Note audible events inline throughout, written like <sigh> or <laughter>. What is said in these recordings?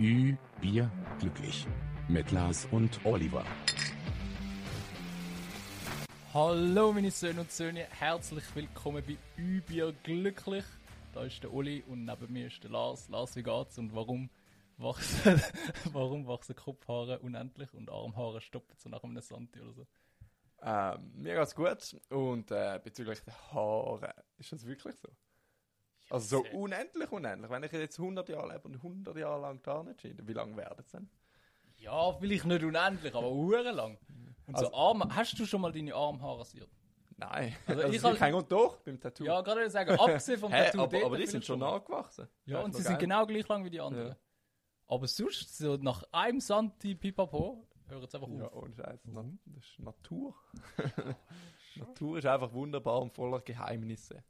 Ü, Bier, glücklich. Mit Lars und Oliver. Hallo meine Söhne und Söhne, herzlich willkommen bei Übier glücklich. Da ist der Uli und neben mir ist der Lars. Lars, wie geht's und warum wachsen, <laughs> warum wachsen Kopfhaare unendlich und Armhaare stoppen so nach einem Santi oder so? Ähm, mir geht's gut. Und äh, bezüglich der Haare, ist das wirklich so? Also so unendlich, unendlich. Wenn ich jetzt 100 Jahre lebe und 100 Jahre lang da nicht scheide, wie lange werden es denn? Ja, vielleicht nicht unendlich, aber hure lang. Und so Also- Arme, hast du schon mal deine Armhaare rasiert? Nein. Also <laughs> Also, ich ich halt- kein Grund doch beim Tattoo. Ja, gerade würde ich sagen, abgesehen vom Tattoo aber, aber die sind schon mal. nachgewachsen. Ja, und sie noch sind geil. genau gleich lang wie die anderen. Ja. Aber sonst, so nach einem Santi Pipapo, hört es einfach Ja, auf. ohne Scheiß. Mhm. das ist Natur. <laughs> Natur ist einfach wunderbar und voller Geheimnisse.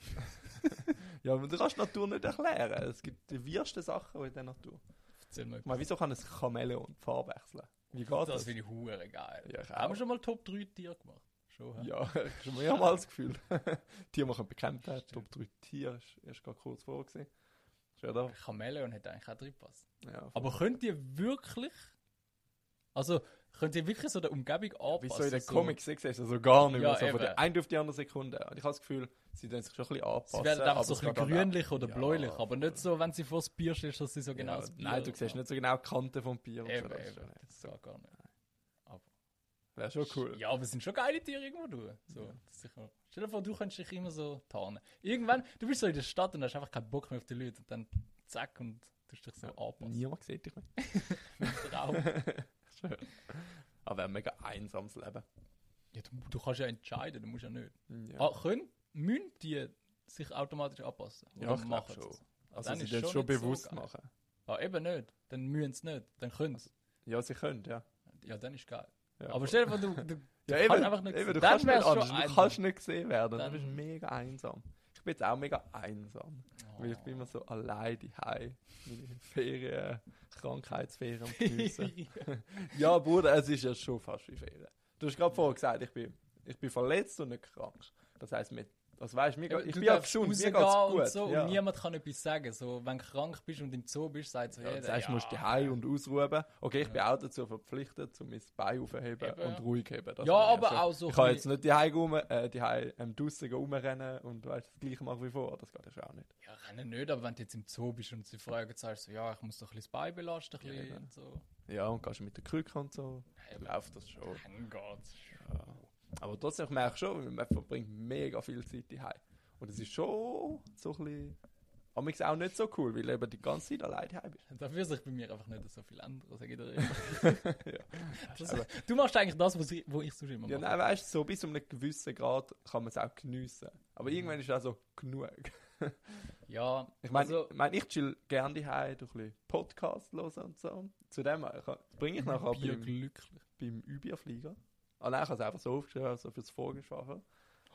<laughs> ja, aber du kannst die Natur nicht erklären. Es gibt die wirsten Sachen in der Natur. Erzähl mal meine, wieso kann ein Chamäleon die Farbe wechseln? Wie geht Das das? finde ich hure geil. Ja, ich Haben wir schon mal Top 3 Tiere gemacht? Schon? Ja, <laughs> ich habe schon mehrmals das Gefühl. <laughs> Tiere machen bekämpft hat. Top 3 Tiere ist erst gerade kurz vor. Gewesen. Ist. Chamäleon hätte eigentlich auch drin gepasst. Ja. Aber könnt ihr wirklich, also könnt ihr wirklich so der Umgebung anpassen? Wie so in den so, Comics siehst du also gar nicht mehr. Ja, so von der einen auf die andere Sekunde. Und ich habe das Gefühl, sie tun sich schon ein bisschen anpassen. Sie werden einfach so ein bisschen grünlich oder Ja, bläulich, aber nicht so, wenn sie vor das Bier stehst, dass sie so genau ja, das Bier Nein, du siehst nicht so genau die Kante vom Bier. und Eben, so, das ist eben, nicht- das geht gar nicht. Aber, Wäre schon cool. Ja, aber es sind schon geile Tiere irgendwo, du. So, das sicher. Stell dir vor, du könntest dich immer so tarnen. Irgendwann, du bist so in der Stadt und hast einfach keinen Bock mehr auf die Leute und dann zack und tust dich so anpassen. Niemand sieht dich mehr. <laughs> <laughs> Schön. Aber ein mega einsames Leben. Ja, du, du kannst ja entscheiden, du musst ja nicht. Ja, Ah, können, müssen die sich automatisch anpassen? ja Oder ich glaube machen schon. es? Also dann sie das schon schon so bewusst geil. machen. Ah, eben nicht. Dann müssen sie nicht. Dann können sie. Ja, sie können, ja. Ja, dann ist geil. ja Aber stell dir vor, du, du, ja, du eben, kannst einfach nicht eben, du dann kannst nicht anders. Du kannst nicht gesehen werden. Dann- Du bist mega einsam. Ich bin jetzt auch mega einsam. Weil ich bin immer so allein daheim. Meine Ferien, Krankheitsferien am Geniessen. <laughs> ja, Bruder, es ist ja schon fast wie Ferien. Du hast gerade vorher gesagt, ich bin, ich bin verletzt und nicht krank. Das heisst, mit, das weißt, mir, Ja, ich du bin ja gesund, mir geht's und gut. so ja. und niemand kann etwas sagen. So, wenn du krank bist und im Zoo bist, sagt so Ja, jeder, das heißt, du musst daheim und ausruhen. Okay, ich bin auch dazu verpflichtet, um mein Bein aufzuheben Eben, und ja. ruhig heben. Das Ja, aber schon. auch so Ich kann jetzt nicht daheim rum, äh, daheim ähm, draussen rumrennen und weißt, das gleiche machen wie vorher. Das geht ja schon auch nicht. Ja, rennen nicht, aber wenn du jetzt im Zoo bist und sie fragen, sagst du so, ja, ich muss doch ein bisschen das Bein belasten, ein Ja, bisschen und so. Ja, und gehst mit der Krücke und so, dann läuft das schon. Dann geht's. Ja. Aber trotzdem, ich merke schon, man verbringt mega viel Zeit daheim. Und es ist schon so ein bisschen, aber auch nicht so cool, weil du eben die ganze Zeit allein daheim bist. Dafür sich bei mir einfach nicht so viel ändern, sag ich dir immer. <laughs> ja. Das, du machst eigentlich das, was ich, wo ich sonst immer ja, mache. nein, weißt du, so bis zu einem gewissen Grad kann man es auch geniessen. Aber irgendwann ist es auch so genug. <laughs> Ja, Ich meine, also, ich, mein, ich chill gerne daheim, durch ein bisschen Podcast hören und so. Zudem bringe ich <laughs> nachher beim, glücklich. beim Überflieger. Ah nein, ich habe es einfach so aufgeschrieben, also fürs Vorgeschwafel,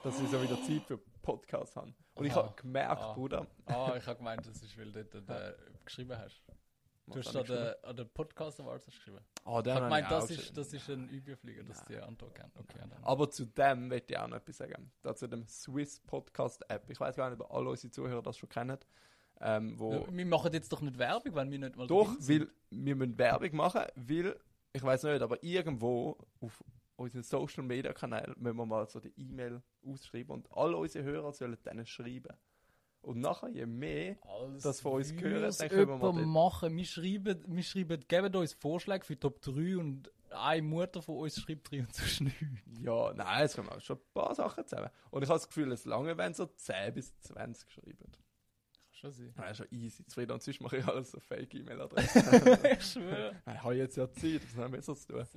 dass ich so wieder Zeit für Podcasts habe. Und ich habe gemerkt, Ah. Bruder, Ah, ich habe gemeint, das ist, weil du dort äh, geschrieben hast. Du hast ich den, an den Podcast Awards geschrieben. Ah, den habe habe gemeint, ich das ist, das ist ein Überflieger, dass die Antwort kennen. Okay. Aber zu dem möchte ich auch noch etwas sagen. Da zu dem Swiss Podcast App. Ich weiß gar nicht, ob alle unsere Zuhörer das schon kennen. Ähm, wo wir machen jetzt doch nicht Werbung, wenn wir nicht mal Doch, weil wir müssen Werbung machen, weil, ich weiß nicht, aber irgendwo auf unseren Social Media Kanälen müssen wir mal so die E-Mail ausschreiben und alle unsere Hörer sollen denen schreiben. Und nachher, je mehr, Alles das von uns hören, würd's dann können wir mal dort- machen. Wir schreiben, wir schreiben, geben uns Vorschläge für Top 3 und eine Mutter von uns schreibt drin und so nichts. ja, nein, es kommen auch schon ein paar Sachen zusammen. Und ich habe das Gefühl, es lange, wenn so 10 bis 20 schreiben. Schon sein. Das ist schon easy. Zufrieden und sonst mache ich alles auf Fake-E-Mail-Adresse. <laughs> <laughs> ich schwöre. ich habe jetzt ja Zeit, das haben besser zu tun. Alter.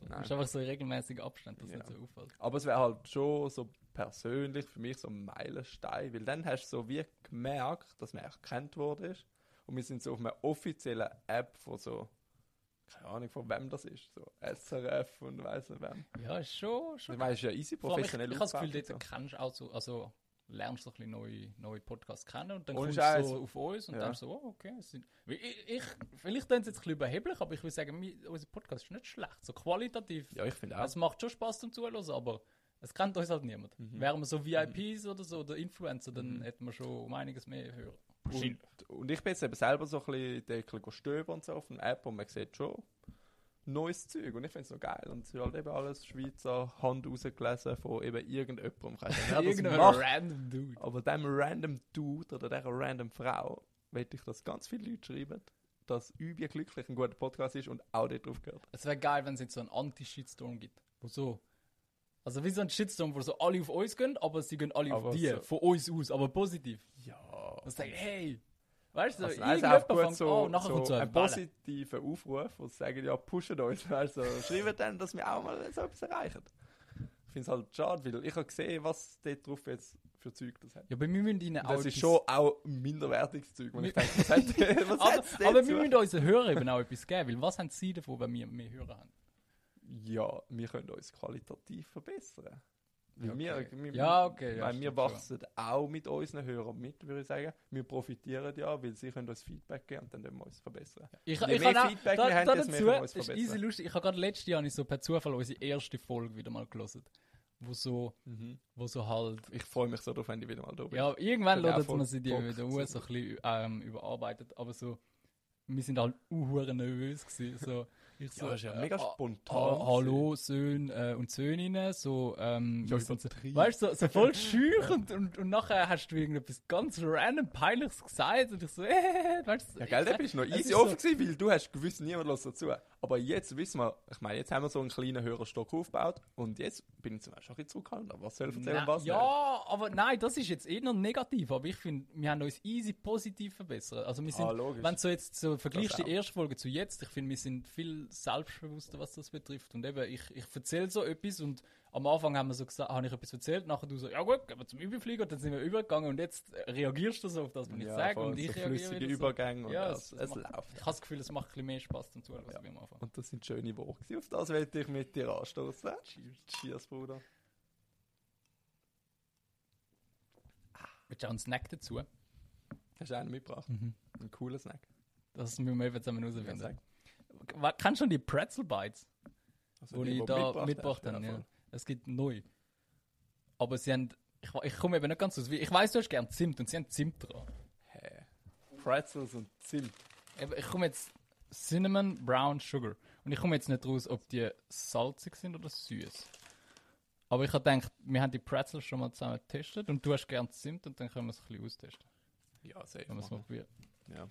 Du Nein. musst einfach so in regelmäßigen Abständen, dass Ja. nicht so auffällt. Aber es wäre halt schon so persönlich für mich so ein Meilenstein, weil dann hast du so wie gemerkt, dass man erkannt wurde. Und wir sind so auf einer offiziellen App von so, keine Ahnung von wem das ist, so SRF und weiss nicht wem. Ja, ist schon, schon Ich meine, es ist ja easy allem, ich, professionell ich habe das Gefühl, dort kennst du auch so, also lernst du ein bisschen neue, neue Podcasts kennen und dann Ohne kommst du so auf uns und Ja. dann so, oh, okay. Sind, ich, ich, vielleicht klingt es jetzt ein bisschen überheblich, aber ich will sagen, mi- unser Podcast ist nicht schlecht. So qualitativ. Ja, ich finde auch. Es macht schon Spaß zum Zuhören, aber es kennt uns halt niemand. Mhm. Wären wir so VIPs oder so, oder Influencer, dann hätten wir schon um einiges mehr hören. Und, und ich bin jetzt eben selber so ein bisschen stöbern und so auf einer App und man sieht schon neues Zeug und ich finde es noch geil. Und es ist halt eben alles Schweizer Hand rausgelesen von eben irgendjemandem. Kann ich sagen, wer das Irgendein macht. random Dude. Aber dem random Dude oder dieser random Frau möchte ich, dass ganz viele Leute schreiben, dass Übie glücklich ein guter Podcast ist und auch dort drauf gehört. Es wäre geil, wenn es jetzt so einen Anti-Shitstorm gibt. Wo so. Also wie so ein Shitstorm, wo so alle auf uns gehen, aber sie gehen alle Aber auf die, so- von uns aus, aber positiv. Ja. Und sagen, hey, weißt du, Also, also, also irgendjemand fängt so, und nachher kommt so so ein positiver Aufruf, wo sie sagen, ja, pushen uns. <laughs> Also, schreiben dann, dass wir auch mal so etwas erreichen. Ich finde es halt schade, weil ich habe gesehen, was dort drauf jetzt für Zeug das hat. Ja, aber wir müssen ihnen auch das ist schon auch minderwertiges Zeug, wo ich denke, was hat <laughs> was aber, aber wir müssen unseren Hörern eben auch etwas geben, weil was haben sie davon, wenn wir mehr Hörer haben? Ja, wir können uns qualitativ verbessern. Weil Okay. wir, wir, Ja, okay, ja, weil wir wachsen auch mit unseren Hörern mit, würde ich sagen. Wir profitieren ja, weil sie können uns Feedback geben und dann können wir uns verbessern. Ich, Je ich mehr auch, Feedback da, wir haben, da desto mehr können wir uns das ist verbessern. easy lustig. Ich habe gerade letztes Jahr so per Zufall unsere erste Folge wieder mal gelesen, wo so, wo so halt Ich freue mich so darauf, wenn ich wieder mal da bin. Ja, irgendwann ladet voll man sie die wieder aus, so ein bisschen ähm, überarbeitet, aber so, wir sind halt uhuere nervös gewesen, so, <laughs> ich Ja, das ist ja mega ah, spontan ah, hallo Söhne äh, und Söhninnen, so, ähm, sind so, weißt du, so, so <laughs> voll schüch und, und, und nachher hast du irgendetwas ganz random Peinliches gesagt und ich so, <laughs> äh, weißt du, Ja, gell, ich- da bist du noch easy offen so- gewesen, weil du hast gewusst, niemand lässt dazu. Aber jetzt wissen wir, ich meine, jetzt haben wir so einen kleinen Hörerstock aufgebaut und jetzt bin ich zum Beispiel ein bisschen zurückhaltend. Aber Was soll ich erzählen, Na, was nicht? ja, aber nein, das ist jetzt eher negativ, aber ich finde, wir haben uns easy positiv verbessert. Also wir sind, Ah, logisch. wenn du so jetzt so vergleichst die erste Folge zu jetzt, ich finde, wir sind viel selbstbewusster, was das betrifft. Und eben, ich, ich erzähle so etwas und am Anfang haben wir so gesagt, habe ich etwas erzählt, nachher du so, ja gut, gehen wir zum Überfliegen und dann sind wir übergegangen und jetzt reagierst du so auf das, was ich Ja, sage und ich so reagiere flüssige wieder so. Übergänge und Ja, es, es- macht- läuft. Ich habe das Gefühl, es macht ein bisschen mehr Spaß zum Zuhören, Ja. wie am Anfang. Und das sind schöne Worte. Auf das wollte ich mit dir anstoßen. Cheers. Cheers, Bruder. Willst du auch einen Snack dazu? Hast du einen mitgebracht? Mhm. Ein cooler Snack. Das müssen wir eben zusammen Ja, Kennst du schon die Pretzel Bites? Also wo die, ich da mitgebracht habe. Ja. Es gibt neu. Aber sie haben. Ich, ich komme eben nicht ganz aus. Ich weiß, du hast gern Zimt und sie haben Zimt dran. Hä? Pretzels und Zimt. Ich komme jetzt Cinnamon Brown Sugar. Und ich komme jetzt nicht raus, ob die salzig sind oder süß. Aber ich habe gedacht, wir haben die Pretzels schon mal zusammen getestet und du hast gern Zimt und dann können wir es ein bisschen austesten. Ja, sehr Wenn wir es mal probieren. Ja.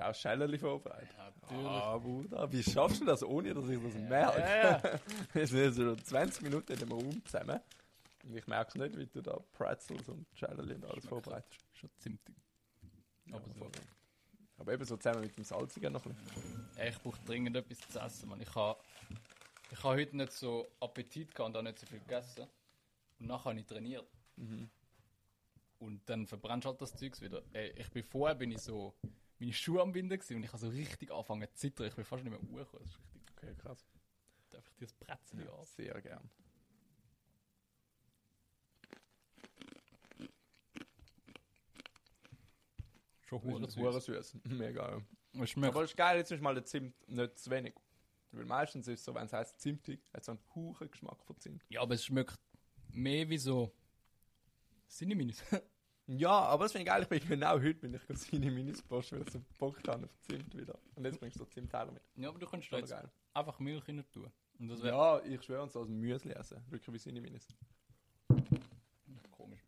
Auch Schällerli vorbereitet? Natürlich. Ah, Bruder, wie schaffst du das, ohne dass ich das merke? Ja, ja. <laughs> Wir sind schon 20 Minuten in dem Raum zusammen. Und ich merke nicht, wie du da Pretzels und Schällerli und alles vorbereitest. Schon zimtig. Aber so. voll. Aber eben so zusammen mit dem Salzigen noch ein bisschen. Ich brauche dringend etwas zu essen, man. Ich habe ich ha heute nicht so Appetit gehabt und auch nicht so viel gegessen. Und nachher habe ich trainiert. Und dann verbrennst du halt das Zeugs wieder. Ey, ich bin vorher bin ich so meine Schuhe am Binden und ich habe so richtig angefangen zu zittern. Ich bin fast nicht mehr hochgekommen. Das ist richtig. Okay, krass. Darf ich dir das Brezel Ja, an? sehr gern. Schon Hure süß. <laughs> Mega. ja. Aber es ist geil, jetzt ist mal der Zimt nicht zu wenig. Weil meistens ist es so, wenn es heißt zimtig, hat es so einen hohen Geschmack von Zimt. Ja, aber es schmeckt mehr wie so. Cineminis. Ja, aber das finde ich geil. Ich bin genau heute bin ich seine Minis posten, weil ich so Bock habe auf Zimt wieder. Und jetzt bringst du so Zimtteile mit. ja, aber du kannst jetzt geil. einfach Milch rein tun. Und das Ja, ich schwöre uns dem Müsli essen. Wirklich wie seine Minis. Komisch.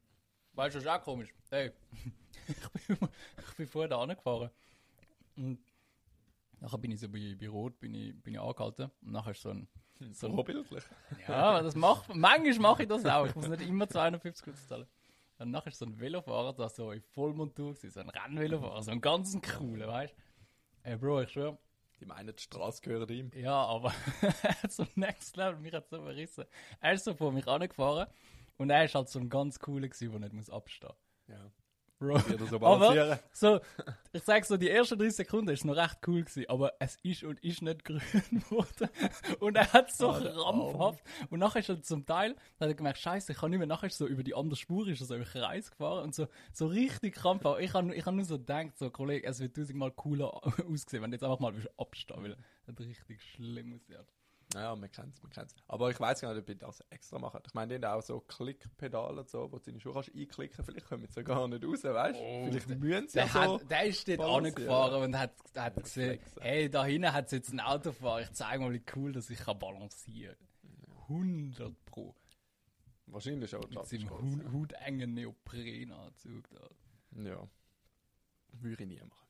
Weißt du, das ist auch komisch. Hey, <laughs> ich, bin, ich bin vorher da angefahren. Und nachher bin ich so bei, bei Rot bin ich, bin ich angehalten. Und nachher ist so ein. So ein Vorbildlich. ja, das macht, manchmal mache ich das auch. Ich muss nicht immer 250 Euro zahlen. Und nachher ist so ein Velofahrer da so in Vollmontur, so ein Rennvelofahrer, so ein ganz cooler, weißt du? Ey, Bro, ich schwöre, Die meinen, die Straße gehört ihm. ja, aber er hat so Next Level, mich hat so verrissen. Er ist so vor mich angefahren und er ist halt so ein ganz cooler gewesen, der nicht muss abstehen. Ja. Bro. So Aber so, ich sag so, die ersten 30 Sekunden ist noch recht cool gewesen, aber es ist und ist nicht grün <laughs> geworden. Und er hat so der krampfhaft. Und nachher ist er zum Teil, da hat er gemerkt, scheiße, ich kann nicht mehr, nachher ist so über die andere Spur, ist er so im Kreis gefahren und so, so richtig krampfhaft. Ich habe ich hab nur so gedacht, so, Kollege, es wird tausendmal cooler <laughs> aussehen, wenn du jetzt einfach mal willst abstehen, weil das hat richtig schlimm aussieht. Ja, man kennt es, man kennt Aber ich weiß gar nicht, ob ich das extra mache. Ich meine, die haben auch so Klickpedale und so, wo du deine Schuhe kannst einklicken Vielleicht kommen sie gar nicht raus, weißt du? Oh, Vielleicht müssen sie Der, ja so. hat, der ist dort angefahren und hat, hat gesehen, hey, da hinten hat jetzt ein Auto gefahren, ich zeige mal, wie cool dass ich kann balancieren kann. 100 Pro. Wahrscheinlich schon. Mit seinem hu- hautengen Neoprenanzug da. Ja. Würde ich nie machen.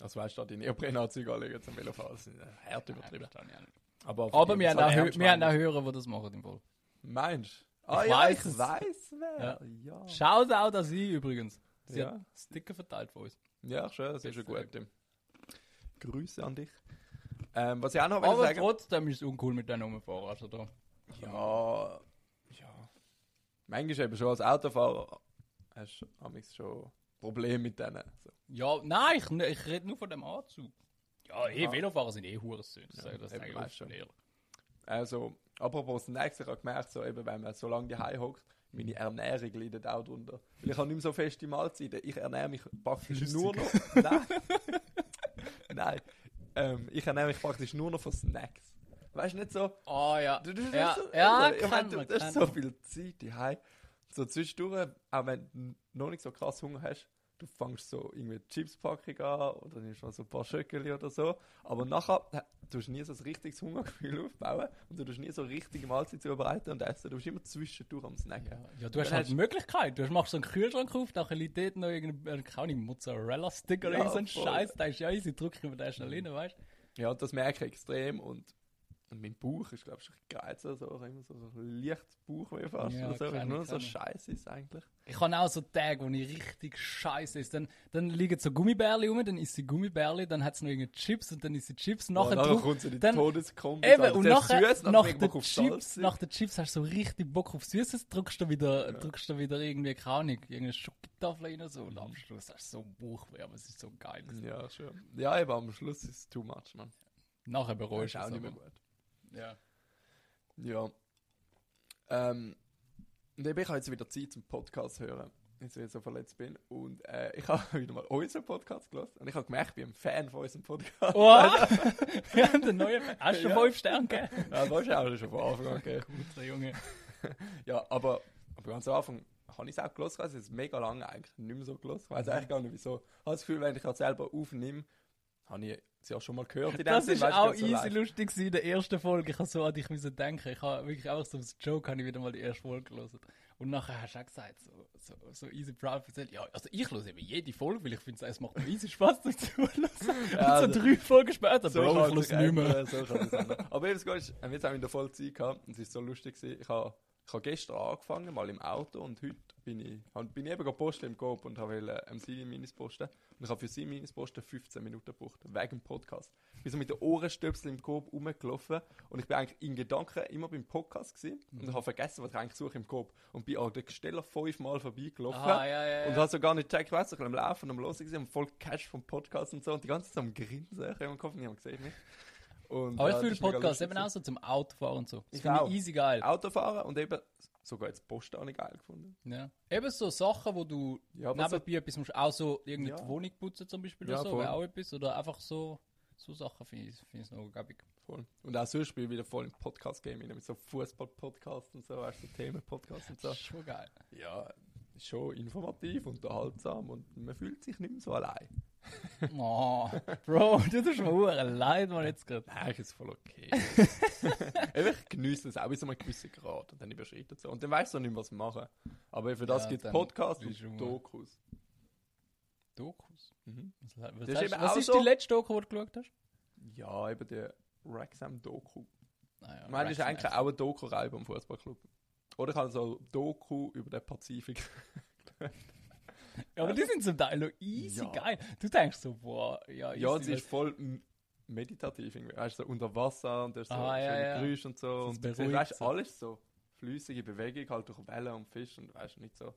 Also weißt du, da die Neoprenanzüge anlegen zum Velofahren, das ist äh, hart übertrieben. Auch nicht. Aber, Aber wir haben, auch, wir haben auch Hörer, die das machen im Fall. Meinst du? Ah Ich ja, ich es. weiß <laughs> wer. Ja. Schaut auch das ein übrigens. Sie Ja. hat Sticker verteilt von uns. Ja, schön, das ist schon Sehr gut. Tim. Grüße an dich. Ähm, was ich auch noch Aber sagen... trotzdem ist es uncool mit denen rumfahren. Also da. Ja, ja. Manchmal eben schon als Autofahrer hast du amigs schon Probleme mit denen. So. Ja, nein, ich, ich rede nur von dem Anzug. Ja, eh, Ah. Velofahrer sind eh Hurensohn. Das, Ja, das eben, sage ich weißt oft schon. ehrlich. Also, apropos Snacks, ich habe gemerkt, so, eben, wenn man so lange daheim hockt, meine Ernährung leidet auch drunter. Weil ich habe nicht mehr so feste Mahlzeiten. Ich ernähre mich praktisch Flüssig. nur noch... <laughs> Nein. <laughs> Nein. Ähm, ich ernähre mich praktisch nur noch von Snacks. Weißt du, nicht so... Ah ja. Du, du, du, Ja, so, ja, also, ich meine, du, hast so viel Zeit daheim. So zwischendurch, auch wenn du noch nicht so krass Hunger hast, du fängst so irgendwie Chipspackung an oder nimmst mal so ein paar Schöckeli oder so. Aber nachher äh, tust du nie so ein richtiges Hungergefühl <laughs> aufbauen und du tust nie so richtige Mahlzeit zubereiten und essen. Du bist immer zwischendurch am Snacken. Ja, ja, du hast halt hast- die Möglichkeit. Du machst so einen Kühlschrank auf, nachher liegt dort noch irgendein, keine Mozzarella-Stick oder Ja, so ein. Scheiß. Da ist ja easy, drück ich mir den schnell rein, weißt du? Ja, das merke ich extrem und, und mein Bauch ist, glaube ich, gereizt. Also immer so, so leicht Bauchweh fast. Ja, oder so, nur ich, so scheiße ist eigentlich. Ich habe auch so Tage, wo ich richtig scheiße ist. Dann, dann liegen so Gummibärli rum, dann isst sie Gummibärli, dann hat es noch irgendeine Chips und dann isst sie Chips. Nachher drauf- kommt so die dann- Todeskombi. Eben, Alter. und nachher, süß, nach, fängt den Chips, nach den Chips hast du so richtig Bock auf Süßes, drückst du wieder, drückst du wieder irgendwie, keine Ahnung, irgendeine Schokotafel rein so, und am Schluss hast du so ein Bauchweh, aber es ist so geil. Ja, schön. Ja, eben am Schluss ist es too much, man. Nachher bereust ist du auch es nicht mehr gut. Ja. Ja. Ähm, und eben, ich habe jetzt wieder Zeit zum Podcast hören, jetzt ich so verletzt bin. Und äh, ich <laughs> habe wieder mal unseren Podcast gehört. Und ich habe gemerkt, ich bin ein Fan von unserem Podcast. Oh, wir haben den neuen. Hast du Ja. 5 Sterne gegeben? <laughs> Ja, das ist auch schon von Anfang an gegeben. Guter Junge. <laughs> Ja, aber, aber ganz am Anfang habe ich es auch. Also, es ist mega lange eigentlich nicht mehr so gehört. Ich weiß eigentlich gar nicht wieso. Ich habe das Gefühl, wenn ich das selber aufnehme, habe ich es ja schon mal gehört. in Das Sinn, ist weißt du, auch so easy lustig in der ersten Folge. Ich habe so an dich müssen denken. Ich habe wirklich einfach so als Joke habe ich wieder mal die erste Folge gelesen. Und nachher hast du auch gesagt, so, so, so easy proud erzählt, ja, also ich höre eben jede Folge, weil ich finde, es macht mir easy Spaß Zuhören. <laughs> Ja, Und so das- drei Folgen später, So Bro, ich höre es nicht mehr. so. Aber eben, Gute ist, wir haben jetzt auch in der voll Zeit gehabt und es ist so lustig gewesen. Ich habe, ich habe gestern angefangen, mal im Auto und heute bin ich, bin ich eben gepostet im Coop und habe ähm, sie Minis posten. Und ich habe für sie Minis posten 15 Minuten gebraucht, wegen dem Podcast. Ich bin so mit den Ohrenstöpseln im Coop rumgelaufen und ich bin eigentlich in Gedanken immer beim Podcast gewesen und ich habe vergessen, was ich eigentlich suche im Coop. Und bin an der Gesteller fünfmal vorbeigelaufen. Ah, ja, ja, Und ja. hast so gar nicht gecheckt, weißt du, ich bin am Laufen, am Losen gesehen und voll Cash vom Podcast und so und die ganze Zeit am Grinsen, ich habe im Kopf niemand gesehen mich. Und, Aber ja, ich fühle das ist mega Podcasts eben auch so zum Autofahren und so. Das Ich finde auch. ich easy geil. Autofahren und eben sogar jetzt Post habe ich geil gefunden. Ja. Eben so Sachen, wo du Ja, aber so, nebenbei etwas musst, auch so irgendeine Ja. Wohnung putzen zum Beispiel Ja, oder so, wäre auch etwas. Oder einfach so, so Sachen finde ich, finde ich noch gäbig. voll. Und auch sonst bin ich wieder voll im Podcast-Game mit so Fußball-Podcasts und so, weißt du, so Themen-Podcasts und so. Das ist schon geil. Ja, schon informativ, unterhaltsam und man fühlt sich nicht mehr so allein. <laughs> Oh, Bro, du tust mir hure leid, man jetzt gerade. Nein, ist voll okay. <laughs> Ich genieße es auch bis zu einem gewissen Grad und dann überschreitet es so. Und dann weißt du nicht was machen. Aber für das Ja, gibt es Podcasts und Dokus. Dokus. Mhm. Was, was, Das ist hast, eben was ist so- die letzte Doku, die du geschaut hast? Ja, eben der Wrexham-Doku. Naja, Ich meine, ist eigentlich auch eine Doku-Reihe beim Fußballclub. Oder ich habe so Doku über den Pazifik. <laughs> Ja, aber die sind zum Teil noch easy Ja. geil. Du denkst so, boah, ja, easy. ja, sie ist voll meditativ irgendwie. Weißt du, so unter Wasser und da ist so Ah, ja, ja. Geräusche und so. Und du weißt, so. alles so flüssige Bewegung halt durch Wellen und Fisch und weißt du, nicht so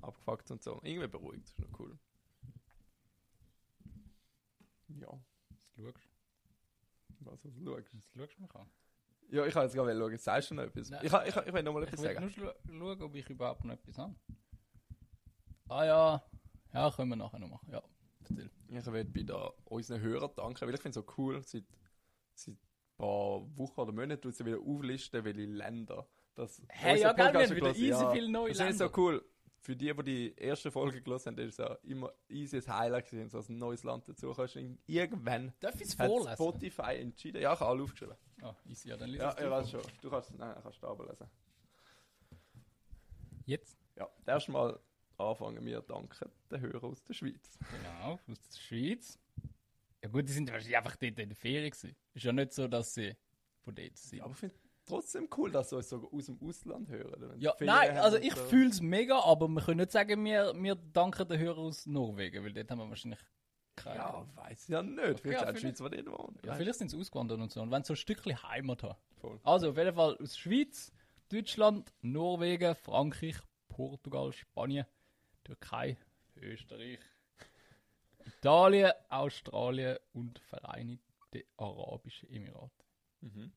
abgefuckt und so. Irgendwie beruhigt, das ist noch cool. Ja, Was schaust was du schaust. du? Was schaust du mich an? Ja, ich kann jetzt gerade schauen, sagst du noch etwas? Nein. Ich, ich, kann- ich will noch mal Ich etwas will sagen. nur schlu- schauen, ob ich überhaupt noch etwas habe. Ah ja, ja, können wir nachher noch machen. Ja, erzähl. Ich will bei der, unseren Hörern danken, weil ich finde es so cool, seit, seit ein paar Wochen oder Monaten tut sie wieder auflisten, welche Länder. Das Hey, ja, gell, wir haben wieder easy ja. viele neue Das ist so Länder. cool. Für die, die die erste Folge gelesen haben, ist es ja immer easy ein Highlight gewesen, so ein neues Land dazu. Kannst du irgendwann Darf ich es hat vorlesen? Spotify entschieden. Ja, ich habe alle aufgeschrieben. Ah, easy, ja, dann lies Ja, es ich du weiß schon. Du kannst, nein, kannst du aber lesen. Jetzt? Ja, erstmal anfangen wir danken den Hörern aus der Schweiz. Genau, aus der Schweiz. Ja gut, die sind wahrscheinlich einfach dort in der Ferien gewesen. Ist ja nicht so, dass sie von dort sind. Ja, aber ich finde trotzdem cool, dass sie uns sogar aus dem Ausland hören. Ja, nein, also ich so. fühle es mega, aber wir können nicht sagen, wir, wir danken den Hörern aus Norwegen, weil dort haben wir wahrscheinlich keine. Ja, weiß ich ja nicht. Vielleicht ja, die Schweiz, die wohnen. Ja, vielleicht sind sie ausgewandert und so. Und wenn sie so ein Stückchen Heimat haben. Voll. Also auf jeden Fall aus Schweiz, Deutschland, Norwegen, Frankreich, Portugal, Spanien, Türkei, Österreich, Italien, Australien und Vereinigte Arabische Emirate. Mhm.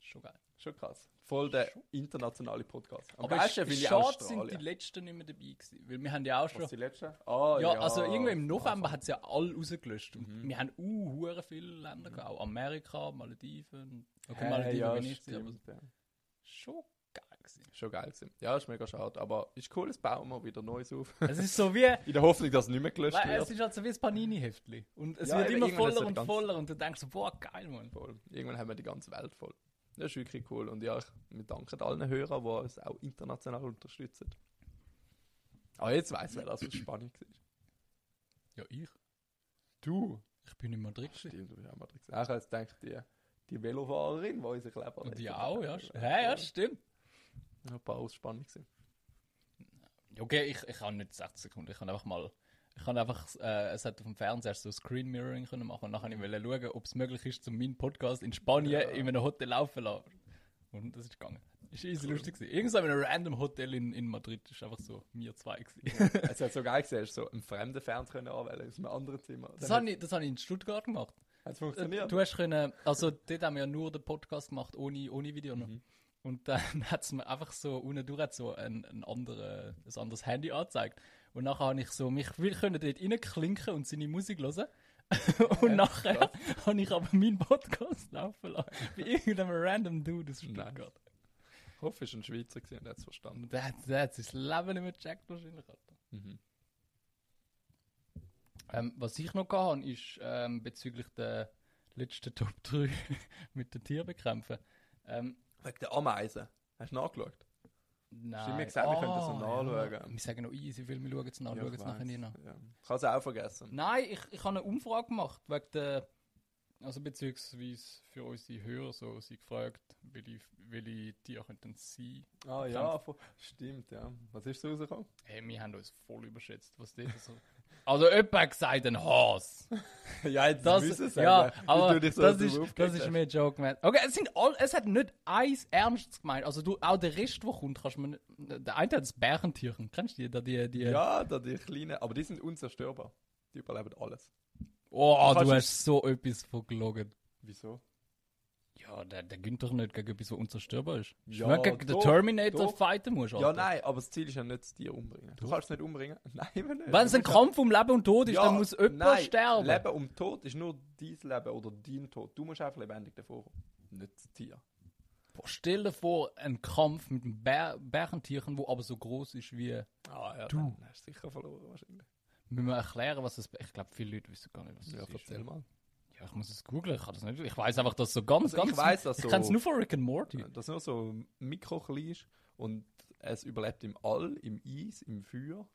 Schon geil. Schon krass. Voll der internationale Podcast. Am Aber es finde ich schade sind die letzten nicht mehr dabei gewesen. Weil wir haben ja auch schon... Was die letzte? Ah, Ja, also irgendwie im November hat es ja alle rausgelöscht. Und Mhm. wir haben uh, viele Länder gehabt. Auch Amerika, Malediven. Okay, Hey, Malediven ja, bin ich aber ja. schon gewesen. Schon geil gewesen. Ja, ist mega schade. Aber ist cool, es bauen wir wieder Neues auf. Es ist so wie... <laughs> In der Hoffnung, dass es nicht mehr gelöscht Weil es wird. ist halt so wie ein Panini-Heftli. Und es Ja, wird immer voller und voller und du denkst so, boah, geil, Mann. Voll. Irgendwann haben wir die ganze Welt voll. Das ist wirklich cool. Und ja, ich, wir danken allen Hörern, die uns auch international unterstützen. Aber jetzt weiss wer das aus Spanien war. Ja, ich. Du? Ich bin in Madrid. Stimmt, du bist auch mal drin. Ich habe jetzt gedacht, die, die Velofahrerin, die unsere Kleber die auch, ja. Hä, ja, stimmt. Ein paar aus Spanien gewesen. Okay, ich, ich habe nicht 60 Sekunden. Ich kann einfach mal. Ich kann einfach, äh, es hat auf dem Fernseher so Screen Mirroring können machen und nachher wollte ich schauen, ob es möglich ist, zum meinen Podcast in Spanien Ja. in einem Hotel laufen zu lassen. Und das ist gegangen. Ist easy lustig gewesen. Irgend so in einem random Hotel in, in Madrid ist einfach so wir zwei gewesen. es hat so geil gesehen, hast du so einen fremden Fernseher anwählen aus einem anderen Zimmer. Das habe ich, das habe ich in Stuttgart gemacht. Hat es funktioniert? Du hast können, also dort haben wir ja nur den Podcast gemacht, ohne, ohne Video noch. Mhm. Und dann <laughs> hat es mir einfach so unten durch so ein, ein, andere, ein anderes Handy angezeigt. Und nachher habe ich so, mich will können dort reinklinken und seine Musik hören. <laughs> und nachher habe ich aber meinen Podcast <laughs> laufen lassen. Bei irgendeinem random Dude aus Stuttgart. Ich hoffe, es war ein Schweizer gewesen und hat es verstanden. Der, hat- sein Leben nicht mehr gecheckt wahrscheinlich. Alter. Mhm. Ähm, was ich noch hatte, ist ähm, bezüglich der letzten Top 3 mit den Tierbekämpfen. Ähm, Wegen der Ameisen. Hast du nachgeschaut? Nein. mir gesagt, wir könnten das noch ja. nachschauen. Wir sagen noch easy viel, wir schauen es nach, Ja, schauen ich es nachher nie nach. Ja. Ich habe es auch vergessen. Nein, ich, ich habe eine Umfrage gemacht, wegen der, also beziehungsweise für unsere Hörer so, sie gefragt, welche, welche Tiere könnten sein. Ah ja, vo- stimmt, ja. Was ist so rausgekommen? Hey, wir haben uns voll überschätzt, was das so... Also jemand hat gesagt, ein Hase. <laughs> ja, jetzt Das, müssen sie ja, sagen, aber so das, ist, das ist mehr Joke, man. Okay, es, sind all, es hat nicht eins Ernstes gemeint. Also du, auch der Rest, der kommt, kannst du mir nicht, Der eine hat das Bärentierchen. Kennst du die? Da die, die Ja, da die kleinen, aber die sind unzerstörbar. Die überleben alles. Oh, du du- hast so etwas vergelogen. Wieso? Ja, der, der gönnt doch nicht gegen etwas, was unzerstörbar ist. Ja, Wenn gegen den Terminator doch. fighten musst, Ja, Alter. nein, aber das Ziel ist ja nicht, das Tier umbringen. Du Doch. kannst es nicht umbringen. <laughs> Nein, eben nicht. Wenn es ein Kampf um Leben und Tod ist, ja, dann muss jemand nein, sterben. Leben um Tod ist nur dein Leben oder dein Tod. Du musst einfach lebendig davor kommen. Nicht das Tier. Boah, stell dir vor, ein Kampf mit einem Bär, Bärentierchen, wo aber so groß ist wie. Ah ja, Du. dann hast du sicher verloren wahrscheinlich. Müssen wir erklären, was das. Ich glaube, viele Leute wissen gar nicht, was das Ja, ist. erzähl mal. Ja, ich muss es googeln, ich kann das nicht. Ich weiß einfach, dass so ganz, Also ganz. ich weiss, dass ich so- kenne es nur von Rick and Morty. Dass nur so mikroklein ist und es überlebt im All, im Eis, im Feuer.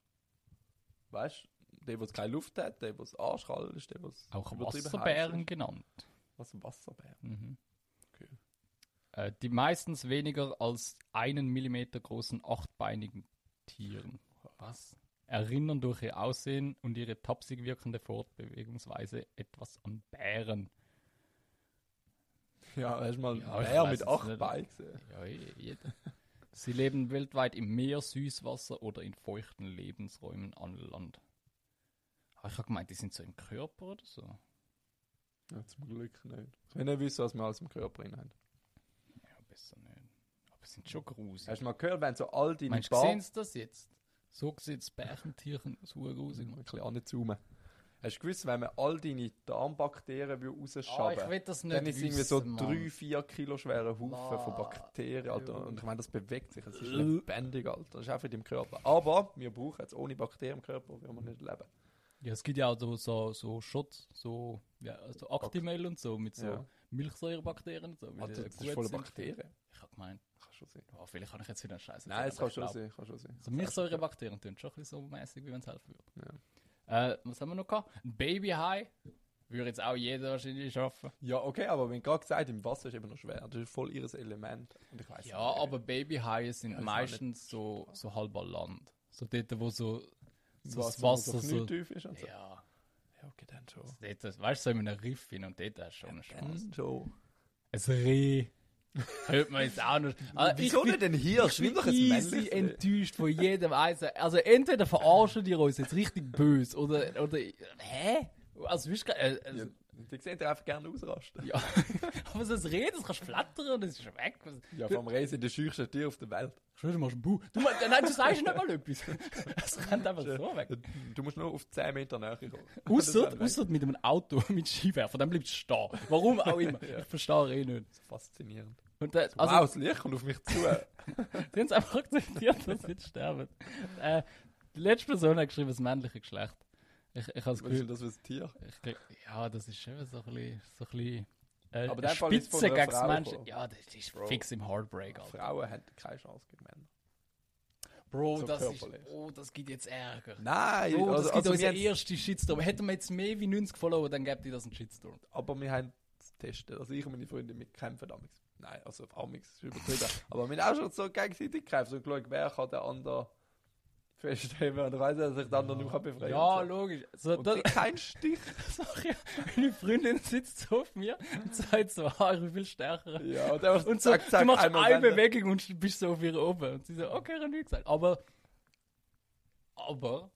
Weißt du, der, der keine Luft hat, der, der das arschkalt ist, der, der Auch Wasserbären genannt. Was ein Wasserbär. Mhm. Okay. Äh, die meistens weniger als einen Millimeter großen achtbeinigen Tieren. Was? Erinnern durch ihr Aussehen und ihre tapsig wirkende Fortbewegungsweise etwas an Bären. Ja, hast du mal Ja, Bär mit acht gesehen? Ja, jeder. Sie leben weltweit im Meer, Süßwasser oder in feuchten Lebensräumen an Land. Aber ich habe gemeint, die sind so im Körper oder so. Ja, zum Glück nicht. Ich will nicht wissen, was wir alles im Körper drin haben. Ja, besser nicht. Aber sie sind schon gruselig. Hast du mal gehört, wenn so all deine Meinst du, Bar- sehen sie das jetzt? So sieht das Bärentierchen <laughs> so gruselig Ein aus. bisschen anzoomen. Hast du gewusst, wenn man all deine Darmbakterien Ah, rausschaben ich will dann ist es irgendwie so Mann. 3-4 Kilo schwerer Haufen Ah, von Bakterien, Alter. ja. Und ich meine, das bewegt sich, es ist Äh. lebendig, Alter. Das ist einfach in deinem Körper. Aber wir brauchen jetzt ohne Bakterien im Körper, wir nicht leben. Ja, es gibt ja auch so, so, so Shots, so, ja, also Actimel und so, mit so Ja. Milchsäurebakterien und so. Alter, die das ist voller. Bakterien. Ich hab gemeint, schon sein. oh, vielleicht kann ich jetzt wieder einen Scheiß Nein, es erzählen, kann schon sein, kann schon sein. So Milchsäurebakterien tun schon ein bisschen so mäßig, wie wenn es helfen würde. Ja. Äh, was haben wir noch gehabt? Ein Babyhai. Würde jetzt auch jeder wahrscheinlich schaffen. Ja, okay, aber wenn gerade gesagt, im Wasser ist eben noch schwer. Das ist voll ihres Element. Und ich weiss Ja, nicht. aber Babyhaie sind Ja, meistens so, so halb an Land. So dort, wo so, so Was, das Wasser so so. tief ist und so. Ja, Ja, okay, dann schon. dort, weißt du, so in einem Riff hin und dort hast du schon eine Chance. Dann schon. Ein Reh. Hört man jetzt auch noch. Also Wieso ich nicht ein Hirsch? bin doch ein easy Reh. enttäuscht von jedem Einzelnen. Also entweder verarschen die uns jetzt richtig böse oder, oder hä? Also, weißt du, äh, also, Ja, die sehen ja einfach gerne ausrasten. ja. <laughs> aber so ein Reh, das kannst du flattern und das ist weg. Was- Ja, vom Reh sind die scheuchsten Tiere auf der Welt. Schau, du machst einen Bu. Du, nein, du sagst nicht mal etwas. <laughs> Es rennt einfach so weg. Du musst nur auf 10 Meter näher kommen. Ausser, Das ausser mit einem Auto <laughs> mit Skiwerfer, dann bleibst du stehen. Warum auch immer. Ja. Ich verstehe eh nicht. ist faszinierend. Und äh, Also, wow, das Licht kommt auf mich zu. <laughs> sie haben es einfach akzeptiert, dass sie jetzt sterben. Äh, die letzte Person hat geschrieben, das männliche Geschlecht. Ich, ich habe das ist Gefühl, das für ein Tier? ich, ja, das ist schon so ein bisschen, so ein bisschen äh, Aber Fall ist von Spitze gegen das Frau Menschen. Ja, das ist Bro. fix im Heartbreak, Alter. Frauen haben keine Chance gegen Männer. Bro, So das ist, körperlich. oh, das gibt jetzt Ärger. Nein, Bro, das also, gibt also uns den ersten Shitstorm. Hätten wir jetzt mehr wie 90 Follower, dann gäbe das einen Shitstorm. aber wir haben es getestet. Also ich und meine Freunde, wir kämpfen damals. Nein, also auf Amix ist übertrieben. aber wir haben auch schon so gegenseitig gekämpft. So geschaut, wer kann den anderen festheben. Und weiss, dass ich den anderen nicht mehr befreien Ja, logisch. So, Und das, kein Stich. <laughs> ich, meine Freundin sitzt so auf mir und sagt so, ah, ich bin viel stärker. Ja, und der Und so, zack, zack, du machst eine wenden. Bewegung und bist so auf ihr oben. Und sie so, okay, ich nichts gesagt. Aber, aber,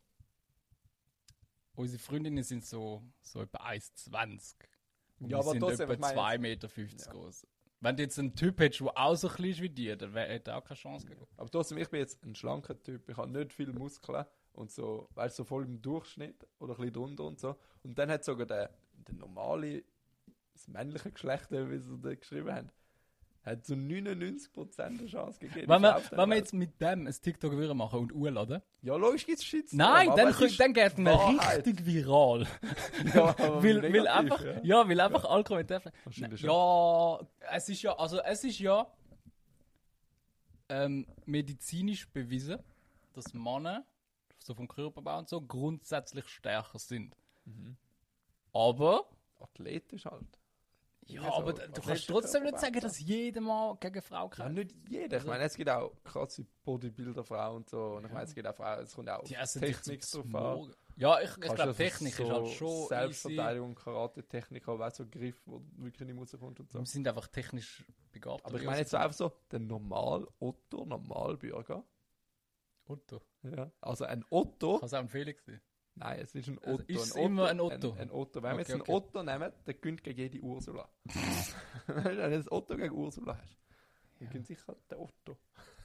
unsere Freundinnen sind so, so etwa 1,20. Und Ja, aber sind trotzdem, etwa ich meine 2,50 jetzt- Meter 50 Ja. groß. Wenn du jetzt einen Typ hättest, der auch so klein ist wie dir, dann hätte er auch keine Chance gegeben. Aber trotzdem, ich bin jetzt ein schlanker Typ. Ich habe nicht viele Muskeln und so, weißt du, so voll im Durchschnitt oder ein bisschen drunter und so. Und dann hat sogar der, der normale, das männliche Geschlecht, wie sie da geschrieben haben, hat so 99% eine Chance gegeben. Wenn wir, wenn wir jetzt mit dem ein TikTok würden machen und urladen, Ja, logisch gibt es Shitstorm. nein, dann, könnt- dann geht man richtig viral. <laughs> Ja, weil, weil negativ, einfach, ja. ja. weil einfach alle Kommentare. Ja, es ist ja, also es ist ja ähm, medizinisch bewiesen, dass Männer, so vom Körperbau und so, grundsätzlich stärker sind. Mhm. Aber, Athletisch halt. Ja, Ja, so aber du kannst trotzdem nicht sagen, dass jeder Mann gegen Frau Ja, kämpft. nicht jeder. Ich Also- meine, es gibt auch krasse Bodybuilder-Frauen und so. Und ich meine, es gibt auch Frauen, es kommt auch auf Die Technik drauf an. Ja, ich, ich glaube, Technik so ist halt schon. Selbstverteidigung, Karate-Technik, aber auch so Griff, wo wirklich nicht rauskommt und so. Wir sind einfach technisch begabt. Aber ich meine jetzt einfach so, der normal Otto, Normalbürger. Otto. Ja. Also ein Otto, Kann es auch ein Felix sein? Nein, es ist ein Also Otto. ist es ein Otto, immer ein Otto? Ein, ein Otto. Wenn wir Okay, jetzt okay. einen Otto nehmen, der gönnt gegen jede Ursula. <laughs> Wenn du ein Otto gegen Ursula hast, dann Ja. gönnt sicher der Otto.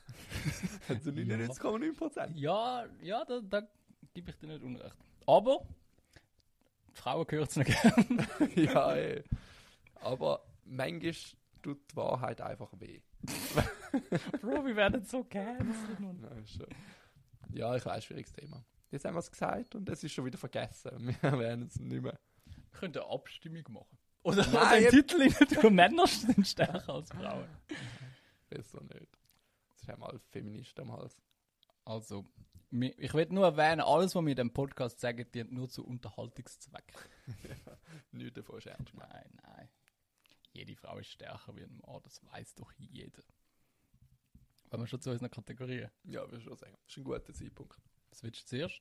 <laughs> also 99,9 Prozent. Ja, ja, da, da gebe ich dir nicht unrecht. Aber die Frauen gehört es nicht gern. <laughs> ja, ey. Aber manchmal tut die Wahrheit einfach weh. Bro, wir werden so ist schon. Ja, ich weiß, schwieriges Thema. Jetzt haben wir es gesagt und es ist schon wieder vergessen. <laughs> Wir werden es nicht mehr. Wir könnten eine Abstimmung machen. Oder, Nein, ich- Titel rein tun, Männer sind stärker als Frauen. <laughs> Besser nicht. Jetzt haben wir alle Feministen am Hals. Also, ich will nur erwähnen, alles, was wir in diesem Podcast sagen, dient nur zu Unterhaltungszwecken. <laughs> Nichts davon ist ernst. Nein, nein. Jede Frau ist stärker wie ein Mann, das weiß doch jeder. Wenn wir schon zu unseren Kategorien. Ja, würde ich schon sagen. Das ist ein guter Zeitpunkt. Was willst du zuerst?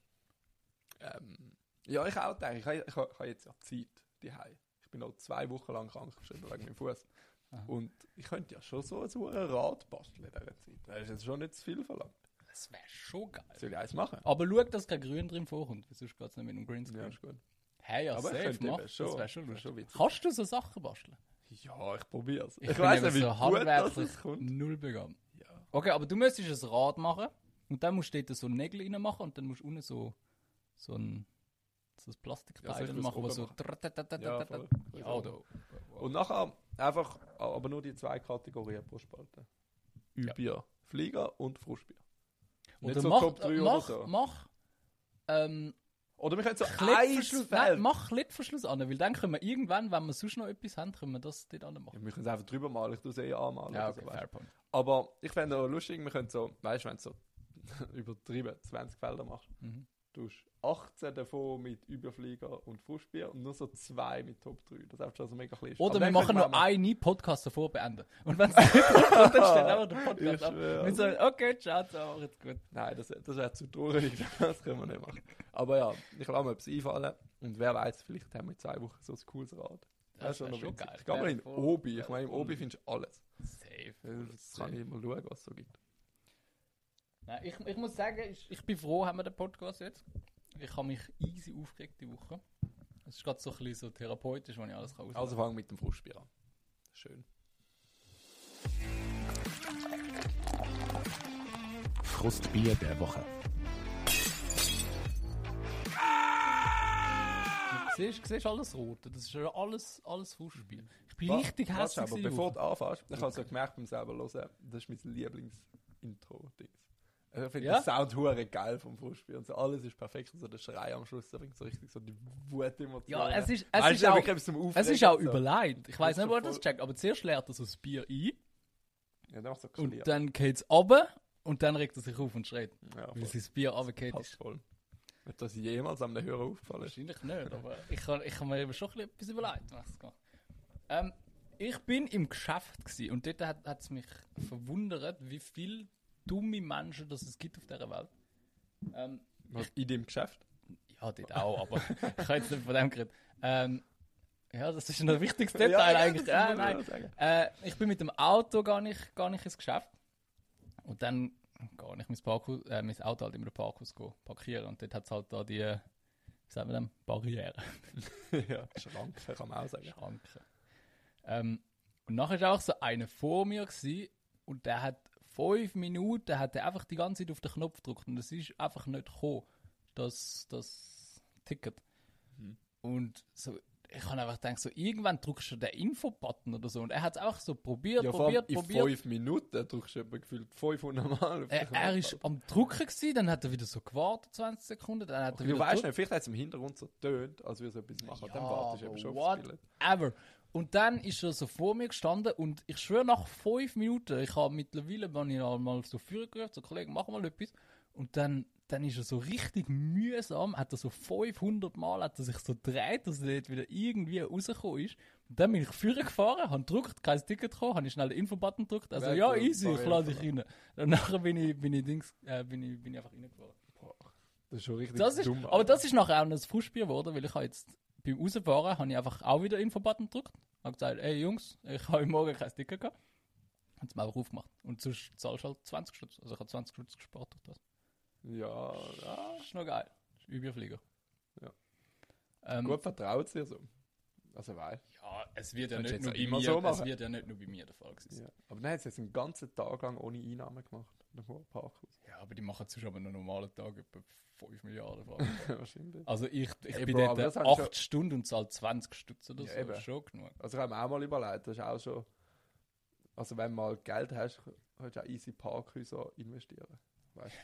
Ähm, ja, ich auch denke, ich habe, ich habe, ich jetzt ja Zeit, die Ich bin noch zwei Wochen lang krank geschrieben wegen meinem Fuß. Aha. Und ich könnte ja schon so ein so ein Rad basteln in dieser Zeit. Das ist jetzt schon nicht zu viel verlangt. Das wäre schon geil. Soll ich eins machen? Aber schau, dass kein Grün drin vorkommt, weil sonst geht es nicht mit Ja, Greenscreen. ist gut. hey, ja, Aber ich safe, mach. Das wäre schon Das wär schon witzig. Kannst du so Sachen basteln? Ja, ich probiere es. Ich, bin weiß nicht, wie so gut das kommt. null begabt. Ja. Okay, aber du müsstest ein Rad machen und dann musst du dort so Nägel rein machen und dann musst du unten so, so ein so ein Plastikteil Ja, machen, wo so. machen? Ja, voll. Ja, oder. Und nachher einfach, aber nur die zwei Kategorien pro Spalte. Übier, Flieger und Frustbier. Oder so mach, Top 3 äh, oder mach, so. mach, ähm, Oder wir können so Klettverschluss, nein, mach Klettverschluss an, weil dann können wir irgendwann, wenn wir sonst noch etwas haben, können wir das dort an Ja, machen. wir können es einfach drüber malen, ich tue es eh anmalen. Ja, okay, so, fair point. Aber ich fände auch lustig, wir können so, weißt du, wenn so <laughs> übertrieben 20 Felder machst, Mhm. du hast 18 davon mit Überflieger und Frustbier und nur so zwei mit Top 3. Das ist schon so mega klein. Oder wir machen noch einen Podcast davor beenden. Und wenn <laughs> es nicht kommt, dann einfach der Ich Podcast ab. Wir sagen, okay, ciao, ciao, jetzt gut. Nein, das, das wäre zu traurig, <laughs> das können wir nicht machen. Aber ja, ich lasse mir etwas einfallen und wer weiß, vielleicht haben wir in zwei Wochen so ein cooles Rad. Das wär wär schon witzig. geil. Ich gehe mal in Obi. Ich meine, im Obi findest du alles. Safe. Das kann ich mal schauen, was es so gibt. Nein, ich, ich muss sagen, ich, ich bin froh, haben wir den Podcast jetzt. Ich habe mich easy aufgeregt die Woche. Es ist gerade so ein bisschen so therapeutisch, wenn ich alles kann Also fangen wir mit dem Frustbier an. Schön. Frustbier der Woche. Du siehst, siehst alles Rote, das ist ja alles, alles Fußspiel. Ich bin Wa- richtig hässlich. aber bevor du anfängst, ich habe so gemerkt beim selber hören, das ist mein Lieblings-Intro-Dings. Also ich finde Ja? den Sound hure geil vom Frustbier und so alles ist perfekt und so der Schrei am Schluss, da bringt so richtig so die Wut-Emotionen. Ja, es ist, es Weißt ist auch, zum es ist auch so. überlegt. Ich weiß nicht, wo er das checkt, aber zuerst leert er so das Bier ein Ja, dann machst du so und dann geht es runter und dann regt er sich auf und schreit, Ja, weil sein Bier runtergeht ist. voll. Wird das jemals am Hörer aufgefallen? Wahrscheinlich nicht, aber ich habe ich hab mir eben schon ein bisschen etwas überlegt. Ähm, ich bin im Geschäft und dort hat es mich verwundert, wie viele dumme Menschen das es gibt auf dieser Welt. Ähm, Was, In deinem Geschäft? ja, dort auch, aber <laughs> ich habe jetzt nicht von dem geredet. Ähm, ja, das ist ein wichtiges <laughs> Ja, Detail ja, eigentlich. das Ja, man nein. Äh, ich bin mit dem Auto gar nicht, gar nicht ins Geschäft. Und dann gar nicht mein, Parkhaus, äh, mein Auto halt immer im Parkhaus go parkieren. Und dort hat es halt da die, wie sagen wir denn, Barriere. <laughs> ja, Schranke kann man auch sagen. Schranken. Ähm, und nachher war auch so einer vor mir gewesen, und der hat fünf Minuten hat er einfach die ganze Zeit auf den Knopf gedrückt und es ist einfach nicht gekommen, das, das Ticket. Mhm. Und so, ich habe einfach gedacht, so, irgendwann drückst du den Info-Button oder so und er hat es auch so probiert, Ja, probiert, in probiert. fünf Minuten drückst du etwa gefühlt 500 Mal auf Er, er ist am Drücken gewesen, dann hat er wieder so gewartet, 20 Sekunden, dann hat er Du wieder weißt gedrückt. nicht, vielleicht hat es im Hintergrund so tönt, als würde es etwas machen. Ja, dann wartest du eben schon aufs Billett. ever. Und dann ist er so vor mir gestanden und ich schwöre, nach fünf Minuten, ich habe mittlerweile wenn ich mal so Führer gerufen, so Kollegen, mach mal etwas. Und dann, dann ist er so richtig mühsam, hat er so 500 Mal, hat er sich so gedreht, dass er dort wieder irgendwie rausgekommen ist. Und dann bin ich Führer gefahren, habe gedrückt, kein Ticket gekommen, habe ich schnell den Infobutton gedrückt, also Weg, ja, easy, ich lade dich rein. Und nachher bin ich, bin ich, Dings, äh, bin ich, bin ich einfach reingefahren. Das ist schon richtig Das ist, dumm. aber das ist nachher auch noch ein Frustspiel geworden, weil ich habe jetzt beim Rausfahren habe ich einfach auch wieder Infobutton gedrückt. Habe gesagt, ey Jungs, ich habe Morgen kein Sticker gehabt. Hat es mir einfach aufgemacht. Und sonst zahlst du halt 20 Stutz. Also ich habe 20 Stutz gespart durch das. Ja, ja. Das ist noch geil. Überflieger. Ja. Ähm, Gut vertraut dir so. Also weil. Ja, es wird ja nicht nur bei mir, so es wird ja nicht nur bei mir der Fall gewesen. Ja. Aber nein, jetzt hat es einen ganzen Tag lang ohne Einnahmen gemacht. Ja, aber die machen aber einen normalen Tag etwa 5 Milliarden. Franken. <laughs> Also ich, ich Ey, bin Bro, dort haben 8 schon- Stunden und zahle 20 Stutz oder Ja, so. eben. Das ist schon genug. Also ich habe mir auch mal überlegt, das ist auch schon. Also wenn du mal Geld hast, kannst du auch easy Parkhäuser investieren.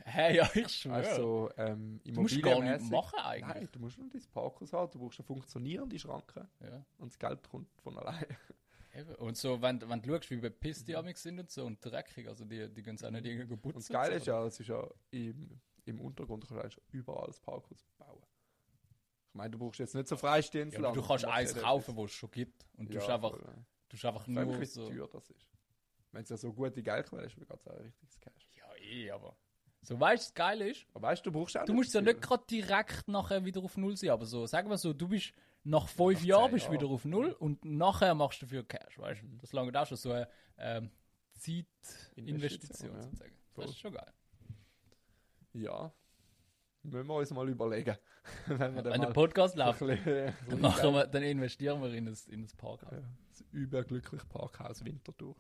Hey, ja, ich schwöre. Weißt du, so ähm, du musst gar nicht Immobilienmässig. machen eigentlich. Nein, du musst nur dein Parkhaus haben, du brauchst eine funktionierende Schranke Ja. und das Geld kommt von allein. Eben. Und so, wenn, wenn du schaust, wie bei Piss die amix sind und so und dreckig, also die, die gehen es auch nicht irgendwie putzen. Und das Geile ist ja, es ist ja im, im Untergrund kannst du eigentlich überall das Parkhaus bauen. Ich meine, du brauchst jetzt nicht so freistehendes Ja, Land. du kannst eins kaufen, wo es schon gibt. Und du Ja, hast einfach, voll, ja. du hast einfach nur wie so. teuer das ist. Wenn es ja so gute Geldquelle ist, geht es auch ein richtiges Cash. Ja, eh, aber. So, weißt du, das Geile ist, Aber weißt du, brauchst auch du musst ja nicht gerade direkt nachher wieder auf Null sein, aber so, sagen wir so, du bist nach fünf nach Jahren bist du Jahren. wieder auf Null und nachher machst du dafür Cash, weißt du? Das lange auch schon so eine ähm, Zeitinvestition Investition, ja. sozusagen. Das ist schon geil. Ja. Müssen wir uns mal überlegen. <laughs> Wenn wir Wenn der Podcast läuft, bisschen- so dann, machen wir, dann investieren wir in das, in das Parkhaus. Ja, das überglückliche Parkhaus Winterthur.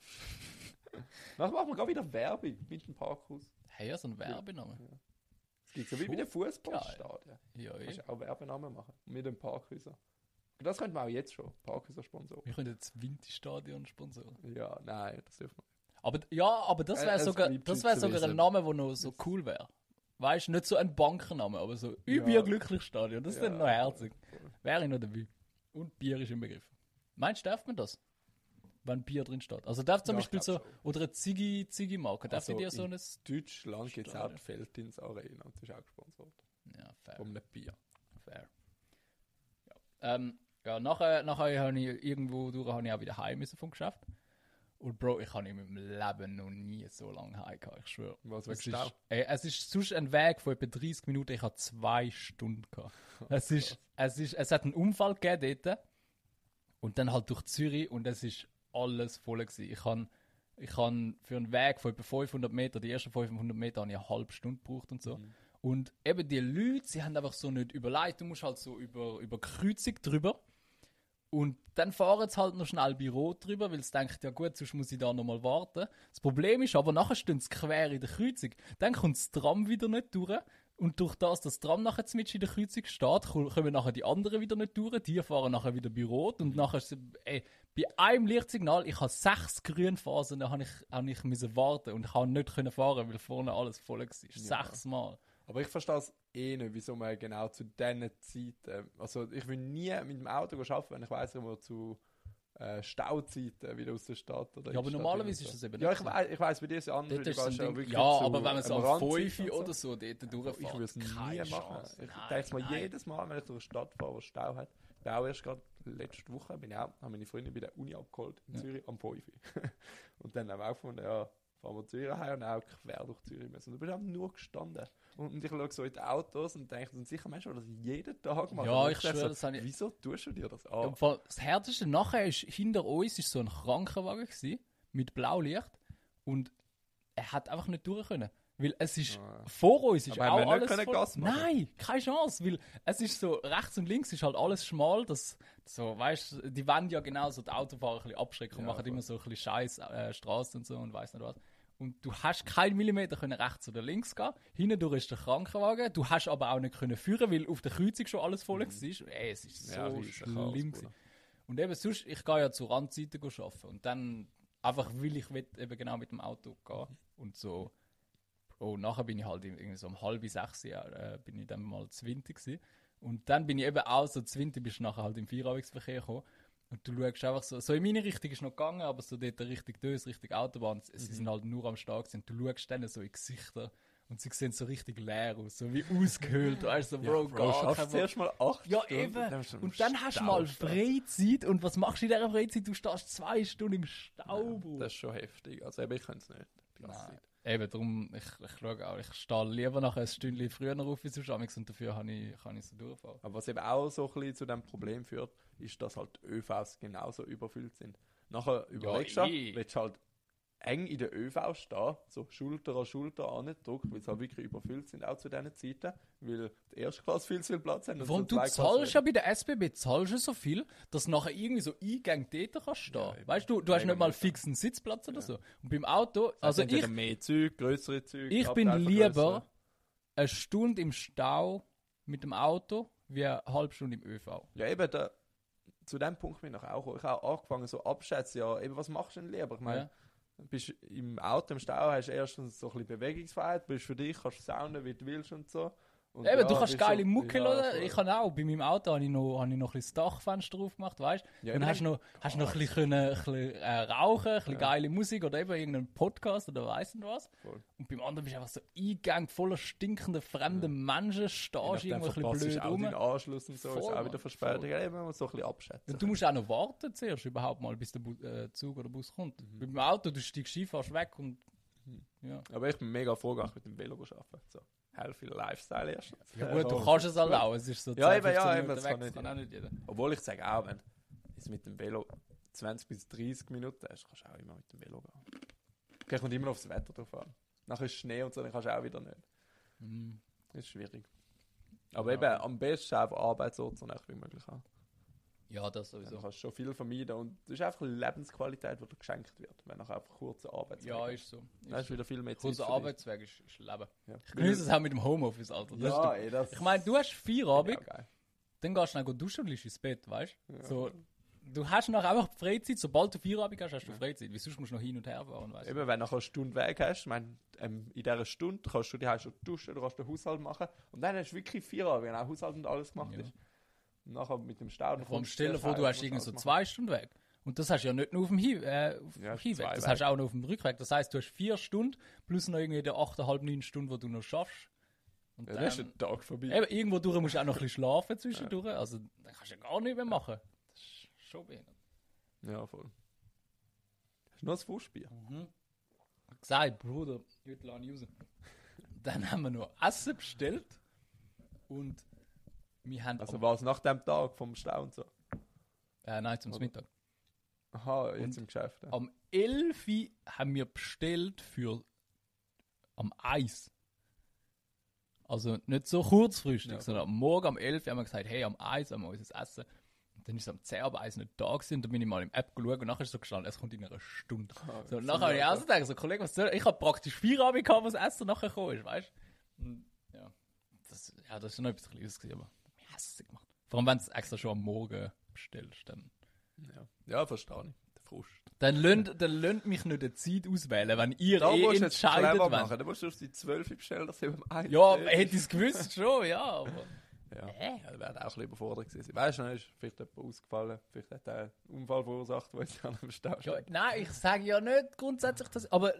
<laughs> Nachher machen wir gerade wieder Werbung mit dem Parkhaus. Hey, ja, so ein Werbename. Es gibt so wie bei den Fußballstadien. Ja, eh. Kannst du auch Werbenamen machen. Mit dem Parkhäuser. Das könnte man auch jetzt schon. Parkhäuser Sponsor. Wir können jetzt Winterstadion sponsoren. Ja, nein, das dürfen wir nicht. Aber ja, aber das Äh, wäre es sogar, das Schweizer sogar ein. Name, der noch so cool wäre. Weißt du, nicht so ein Bankenname, aber so überglücklich Stadion. Das ist dann noch herzig. Wäre ich noch dabei. Und Bier ist im Begriff. Meinst du, darf man das? Wenn Bier drin steht. Also darf zum Ja, Beispiel so, schon. oder eine Ziggy, Ziggy-Marke, darf Also ich dir so in ein. Deutschland gibt es auch Feldins Arena und das ist auch gesponsert. Ja, fair. Von einem Bier. fair. Ja, ähm, ja nachher, nachher habe ich irgendwo durch habe ich auch wieder heim müssen vom Geschäft. Und Bro, ich habe in meinem Leben noch nie so lange heim gehabt, ich schwöre. Was Es ist, ey, es ist sonst ein Weg von etwa 30 Minuten, ich habe zwei Stunden gehabt. <laughs> Es, ist, es, ist, es hat einen Unfall gegeben dort und dann halt durch Zürich und es ist alles voll gewesen. Ich habe ich hab für einen Weg von etwa 500 Meter, die ersten 500 Meter, habe ich eine halbe Stunde gebraucht und so. Mhm. Und eben die Leute, sie haben einfach so nicht überlegt, du musst halt so über, über Kreuzung drüber. Und dann fahren sie halt noch schnell bei Rot drüber, weil sie denken, ja gut, sonst muss ich da nochmal warten. Das Problem ist aber, nachher stehen sie quer in der Kreuzung. Dann kommt das Tram wieder nicht durch. Und durch das, dass das Tram nachher mit in der Kreuzung steht, ko- kommen nachher die anderen wieder nicht durch. Die fahren nachher wieder bei Rot. Und nachher, ist- ey, bei einem Lichtsignal, ich habe sechs Grünphasen, da habe ich, hab ich müssen warten und ich habe nicht können fahren, weil vorne alles voll war. Sechsmal. Aber ich verstehe es eh nicht, wieso man genau zu diesen Zeiten. Also, ich will nie mit dem Auto arbeiten, wenn ich weiss, ich muss zu äh, Stauzeiten wieder aus der Stadt. Oder Ja, aber Stadt normalerweise ist das eben Ja, nicht ich so. weiß, ich weiss, bei dir ist es anders. Du gehst ja Ding, wirklich ja, aber wenn man so Randzeit 5 und oder so dort durchfährt, Ich würde es nie keine machen. Chance. Ich Nein, denke mal nein. jedes Mal, wenn ich durch eine Stadt fahre, die Stau hat. Ich bin auch erst gerade letzte Woche, bin ich auch, haben meine Freunde bei der Uni abgeholt in Ja. Zürich am 5. <laughs> und dann haben wir auch gefunden, ja, fahren wir Zürich heim und auch quer durch Zürich müssen. Und du bist einfach nur gestanden. Und, und ich schaue so in die Autos und denke, sind sicher Menschen, die das jeden Tag machen. Ja, Und ich schwöre, so, das habe ich- Wieso tust du dir das Ja, an? vor- Das Härteste nachher ist, hinter uns ist so ein Krankenwagen gewesen, mit Blaulicht und er hat einfach nicht durch können. Weil es ist, Ah. vor uns ist Aber auch alles voll. Gas machen? Nein, keine Chance, weil es ist so, rechts und links ist halt alles schmal, das, so, weißt die wollen ja genau so die Autofahrer ein bisschen abschrecken und Ja, machen voll. immer so ein bisschen Scheiß, äh, Straßen und so und weiß nicht was. Und du hast keinen Millimeter können rechts oder links gehen. Hindurch ist der Krankenwagen. Du hast aber auch nicht können führen, weil auf der Kreuzung schon alles voll war. Ey, es ist so Mhm. Ja, schlimm. Chaos. Und eben sonst, ich gehe ja zu Randzeiten go arbeiten und dann einfach, weil ich will, eben genau mit dem Auto gehen und so, oh, nachher bin ich halt irgendwie so um halb sechs Jahr, äh, bin ich dann mal zu Winter gewesen. Und dann bin ich eben auch so zu Winter, bist du nachher halt im Feierabendverkehr gekommen. Und du schaust einfach so, so in meine Richtung ist noch gegangen, aber so dort Richtung Dös, Richtung Autobahn, sie sie sind halt nur am Start. Und du schaust dann so in Gesichter und sie sehen so richtig leer aus, so wie ausgehöhlt. <laughs> Also, Bro, gar schaffst kein du zuerst mal acht ja, Stunden, eben. dann Und dann hast du mal. Freizeit. Und was machst du in dieser Freizeit? Du stehst zwei Stunden im Stau. Bro. Das ist schon heftig. Also eben, ich könnte es nicht. Nein. Eben, darum, ich, ich schaue auch, ich stehe lieber nachher ein Stündchen früher auf wie sonst und dafür kann ich, kann ich so durchfahren. Aber was eben auch so ein bisschen zu dem Problem führt, ist, dass halt die ÖVs genauso überfüllt sind. Nachher überlegst du, eh. willst du halt eng in der ÖV stehen, so Schulter an Schulter angedruckt, weil sie halt wirklich überfüllt sind, auch zu diesen Zeiten, weil die erste Klasse viel zu viel Platz haben. Warum so du zahlst ja bei der SBB zahlst du so viel, dass nachher irgendwie so Eingänge dort kannst stehen. Ja, weißt du, du hast nicht mal fixen Sitzplatz oder so. Und beim Auto, Also also ich, mehr Züge, größere Züge. ich bin lieber eine Stunde im Stau mit dem Auto, wie eine halbe Stunde im ÖV. Ja, eben, da, zu dem Punkt bin ich auch. Ich habe auch angefangen, so abschätzen, ja, eben, was machst du denn lieber? Ich meine, Ja. bist im Auto, im Stau, hast du erstens so ein bisschen Bewegungsfreiheit, bist für dich, kannst sounden, wie du willst und so. Und Eben, ja, du kannst geile so- Mucke ja, hören. Ich kann auch, bei meinem Auto habe ich noch, habe ich noch ein bisschen das Dachfenster drauf gemacht, weißt du? Ja, dann hast du noch, hast noch ein bisschen, können, ein bisschen äh, rauchen, ein bisschen Ja. geile Musik oder eben irgendeinen Podcast oder weiss nicht was. Voll. Und beim anderen bist du einfach so eingegangen, voller stinkender, fremder Menschen, stehst irgendwo ein bisschen blöd auch rum. deinen Anschluss und so, ist Voll, auch Mann, wieder. Ja, eben, man muss so ein bisschen abschätzen. Und du musst auch noch warten zuerst überhaupt mal, bis der Bu äh, Zug oder Bus kommt. Mhm. Dem Auto, du steigst ein, fährst weg und ja. Aber ich bin mega froh, dass ich mit dem Velo arbeiten. So, healthy Lifestyle erst. Ja gut, du kannst es halt auch. Es ist so Ja, 10, eben, ja, 15 eben, das weg, kann das kann auch nicht jeder. Obwohl ich sage auch, wenn du es mit dem Velo 20 bis 30 Minuten hast, kannst du auch immer mit dem Velo gehen. Okay, kommt immer aufs Wetter drauf an. Nachher ist Schnee und so, dann kannst du auch wieder nicht. Mhm. Das ist schwierig. Aber Ja. eben, am besten einfach Arbeitsort so nah wie möglich haben. Ja, das Dann sowieso. kannst du schon viel vermeiden und das ist einfach Lebensqualität, die dir geschenkt wird, wenn du einfach kurze Arbeitsweg Ja, ist so. Dann hast du wieder viel mehr Zeit Kurzer dich. Arbeitsweg ist, ist Leben. Ja. Ich genieße es auch mit dem Homeoffice, Alter. Das ist Ja, ey, das ich meine, du hast Feierabend, Ja, dann gehst du dann duschen und liegst ins Bett, weißt du? Ja. So, du hast noch einfach Freizeit, sobald du Feierabend hast, hast du. Freizeit. Wie sonst musst du noch hin und her fahren, weißt du? Eben, wenn du nachher eine Stunde Weg hast, ich meine, ähm, in dieser Stunde kannst du die schon duschen, du kannst den Haushalt machen und dann hast du wirklich vier wenn auch Haushalt und alles gemacht ist. Und nachher mit dem Stau. dann Vor allem kommst stell dir erst vor, du hast irgendwie so zwei Stunden weg. Und das hast du ja nicht nur auf dem, Hin äh, auf Ja, Hinweg, das Wege. hast du auch noch auf dem Rückweg. Das heißt, du hast vier Stunden plus noch irgendwie die 8,5, 9 Stunden, die du noch schaffst. Und Ja, dann ist ein Tag vorbei. eben, irgendwo durch musst du auch noch ein bisschen schlafen zwischendurch. Also, dann kannst du ja gar nichts mehr machen. Das ist schon behindert. Ja, voll. Hast du noch ein Fußbier? Mhm. Gesagt, Bruder, heute ich raus. Dann haben wir noch Essen bestellt. Und wir haben. Also am, war es nach dem Tag vom Stau und so? äh, nein, zum Oder? Mittag. Aha, jetzt im Geschäft. Ja. Am 11. Uhr haben wir bestellt für am Eis. Also nicht so kurzfristig, Ja. sondern am Morgen am 11. Uhr haben wir gesagt, hey, am Eis haben wir unser Essen. Und dann ist es am 10 Uhr aber Eis nicht da gewesen. Und dann bin ich mal im App geschaut und nachher ist so gestanden, es kommt in einer Stunde. Ah, So, und nachher habe ich auch so gedacht, so, Kollege, was soll ich? habe praktisch vier Abend gehabt, was Essen nachher gekommen ist, weißt du? Und, Ja, das, ja, das ist noch etwas Kleines gewesen, aber hat es gemacht. Vor allem, wenn du es extra schon am Morgen bestellst, dann... Ja, ja verstehe ich. Der Frust. Dann lönt, dann lönt mich nicht eine Zeit auswählen, wenn ihr Da eh musst du jetzt entscheidet, wenn... machen. Da musst du auf die 12 bestellen, dass du beim 1 Ja, hätte ich es gewusst schon, ja, aber... Ja, Hä? ja wäre auch ein bisschen überfordert gewesen. Weißt du, dann ist vielleicht jemand ausgefallen, vielleicht hat er einen Unfall verursacht, der jetzt an einem Stau Ja, nein, ich sage ja nicht grundsätzlich das, aber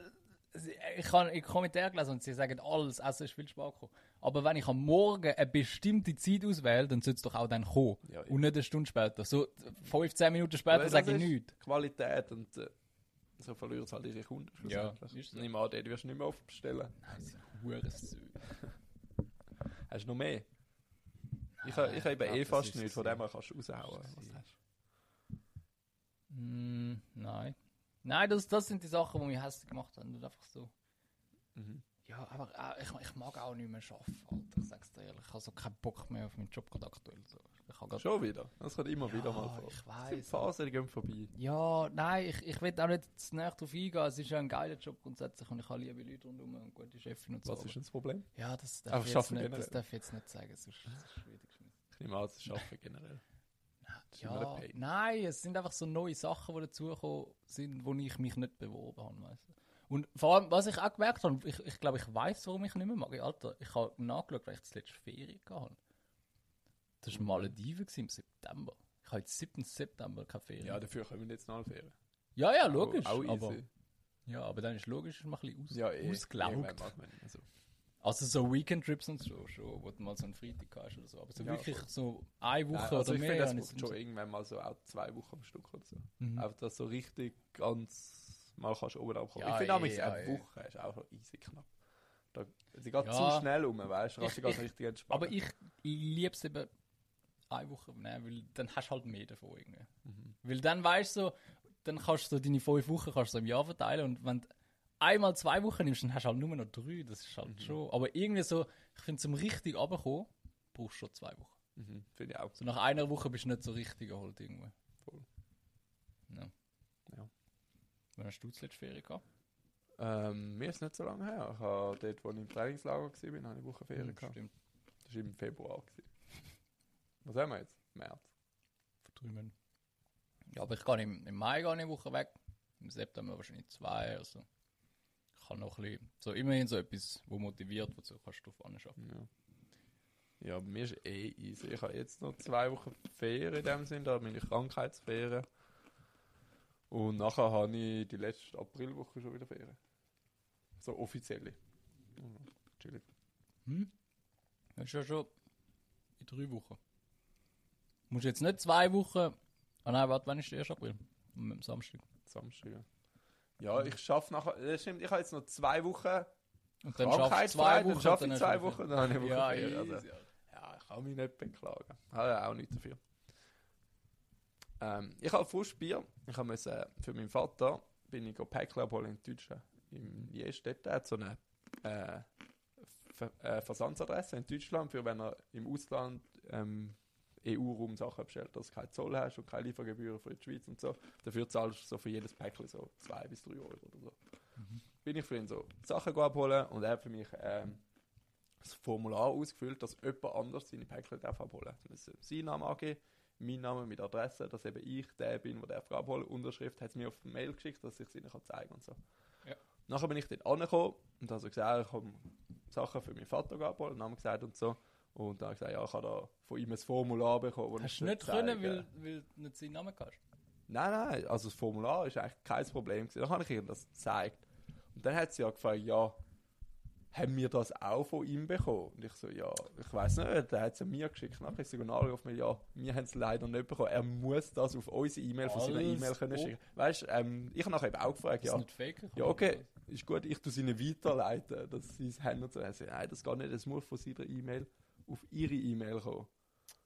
ich habe in Kommentaren gelesen und sie sagen, alles Essen ist viel spät gekommen. Aber wenn ich am Morgen eine bestimmte Zeit auswähle, dann sollte es doch auch dann kommen. Ja, und nicht eine Stunde später. So 15 Minuten später sage das ich nichts. Qualität und äh, so verlieren es halt ihre Kunden. Ja, schlussendlich. ist so. Nimm an, dort wirst du nicht mehr oft bestellen. Nein, sie Hurensäue. <laughs> Hast du noch mehr? Ich, ha- ich habe eben Ja, eh das fast nichts, von dem her kannst du raushauen. Das Was hast Mm, nein. Nein, das, das sind die Sachen, die mich hässlich gemacht haben. Und einfach so. Mhm. Ja, aber äh, ich, ich mag auch nicht mehr arbeiten, Alter. Ich sag's dir ehrlich. Ich habe so keinen Bock mehr auf meinen Job gerade aktuell. So. Ich grad- Schon wieder. Das kommt immer wieder mal Ja, vor. ich gibt weiß. Phasen, die gehen vorbei. Ja, nein, ich, ich will auch nicht zu näher drauf eingehen. Es ist ja ein geiler Job grundsätzlich und ich habe liebe Leute rundherum und gute Chefin und so. Was ist denn das Problem? ja, das darf, ich jetzt nicht, das darf ich jetzt nicht sagen, sonst ist es geschmissen. Ich nehme an, das ist Arbeiten generell. Ja, nein, es sind einfach so neue Sachen, die dazugekommen sind, wo ich mich nicht beworben habe. Weißt du? Und vor allem, was ich auch gemerkt habe, ich, ich glaube, ich weiß, warum ich nicht mehr mag. Alter, ich habe nachgeschaut, weil ich das letzte Ferien hatte. Das war Malediven im September. Ich habe jetzt 7. September keine Ferien. Ja, dafür kommen wir jetzt noch Ferien. ja, ja, logisch. Auch, auch aber, ja, aber dann ist logisch, ist man ein bisschen aus, Ja, eh. ausgelaugt. Irgendwann mag man nicht mehr so. Also so Weekend-Trips und so, schon, wo du mal so einen Freitag hast oder so. Aber so Ja, wirklich voll. so eine Woche Nein, also oder ich mehr. finde, das ich schon so- irgendwann mal so auch zwei Wochen am Stück oder so. Mhm. Einfach, dass so richtig ganz mal kannst du oben abkommen. Ja, ich finde auch, eine eh. Woche ist auch schon easy knapp. Da, sie geht Ja. zu schnell um, weißt du? Ganz ich- richtig entspannen. Aber ich liebe es eben eine Woche nehmen, weil dann hast du halt mehr davon irgendwie. Mhm. Weil dann weißt du so, dann kannst du so deine fünf Wochen kannst du im Jahr verteilen und wenn du einmal zwei Wochen nimmst, dann hast du halt nur noch drei. Das ist halt Mhm. schon. Aber irgendwie so, ich finde, zum richtig runterkommen, brauchst du schon zwei Wochen. Mhm, finde ich auch. So nach einer Woche bist du nicht so richtig erholt irgendwo. Voll. Ja. Wann hast du zuletzt Ferien gehabt? Ähm, mir ist nicht so lange her. Ich habe dort, wo ich im Trainingslager war, habe ich eine Woche Ferien Hm, gehabt. Stimmt. Das war im Februar. Gewesen. Was haben wir jetzt? März. Vertrümmen. Ja, aber ich gehe im, im Mai ich eine Woche weg. Im September wahrscheinlich zwei. Also ich kann noch ein bisschen, so immerhin so etwas, wo motiviert, wo du kannst drauf anschauen. Ja. ja, bei mir ist eh easy. Ich habe jetzt noch zwei Wochen Ferien in dem Sinn, da meine Krankheitsferien. Und nachher habe ich die letzte Aprilwoche schon wieder Ferien. So offizielle. Mhm. Chillig. Hm? Das ist ja schon in drei Wochen. Du musst jetzt nicht zwei Wochen. Ah nein, warte, wann ist der 1. April? Am Samstag. Samstag. Ja, ja ich schaffe nachher. Das stimmt, ich habe jetzt noch zwei Wochen Und dann du Krankheitsfrei, zwei dann Wochen. schaffe und ich dann zwei Wochen, dann habe ich eine Woche Ja, Ferien. easy, Also, ja. ja, ich kann mich nicht beklagen. Habe ja auch nichts dafür. Ähm, ich habe frisch Bier. Ich habe müssen, für meinen Vater bin ich Päckchen abholen in Deutschland. Im Jestedt. Hat so eine äh, Ver äh, Versandsadresse in Deutschland, für wenn er im Ausland ähm, EU-Raum Sachen bestellt, dass du keinen Zoll hast und keine Liefergebühren für die Schweiz und so. Dafür zahlst du so für jedes Päckchen so 2 bis 3 Euro oder so. Bin ich für ihn so Sachen abholen und er hat für mich ähm, das Formular ausgefüllt, dass jemand anders seine Päckchen abholen darf. Also sein Name angeben, mein Name mit Adresse, dass eben ich der bin, der darf abholen Unterschrift hat es mir auf die Mail geschickt, dass ich es ihnen kann zeigen und so. Ja. Nachher bin ich dort angekommen und habe so gesagt, ich komme Sachen für meinen Vater abholen, Namen gesagt und so. Und dann habe ich gesagt, ja, ich habe da von ihm ein Formular bekommen. Hast du nicht können, weil, weil du nicht seinen Namen kannst? Nein, nein, also das Formular ist eigentlich kein Problem. Gewesen. Dann habe ich ihr das gezeigt. Und dann hat sie ja gefragt, ja, haben wir das auch von ihm bekommen? Und ich so, ja, ich weiß nicht, der hat es ja mir geschickt. Nachher ist auf mir, ja, wir haben es leider nicht bekommen. Er muss das auf unsere E-Mail von seiner E-Mail können schicken. Weißt du, ähm, ich habe nachher eben auch gefragt, Ist ja, fake? ja, okay, ist gut, ich tue sie ihnen weiterleiten, dass sie es haben und so. Also, nein, das geht nicht, es muss von seiner E-Mail auf ihre E-Mail kommen,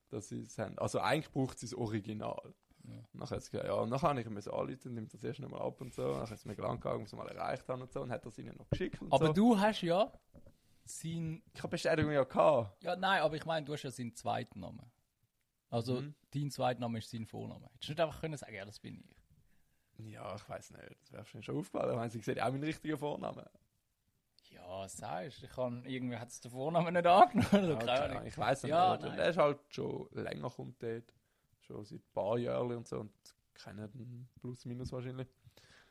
dass sie es haben. Also eigentlich braucht sie das Original. Ja. Nachher hat gesagt, ja, und nachher habe ich müssen anrufen, nimmt das erst nochmal ab und so. Nachher ist es mir lang gegangen, wir mal erreicht haben und so, und hat das ihnen noch geschickt und Aber so. du hast ja sein. Ich habe Bestätigung ja gehabt. Ja, nein, aber ich meine, du hast ja seinen zweiten Namen. Also, Mhm. dein zweiter Name ist sein Vorname. Hättest du nicht einfach können sagen, ja, das bin ich. Ja, ich weiß nicht, das wäre schon aufgefallen. Ich meine, sie sieht auch meinen richtigen Vornamen. Ja, sagst du. Ich kann, irgendwie hat es den Vornamen nicht angenommen. Oder? Ahnung, ich weiß nicht. Ja, der ist halt schon länger kommt dort. Schon seit ein paar Jahren und so. Und kennen plus minus wahrscheinlich.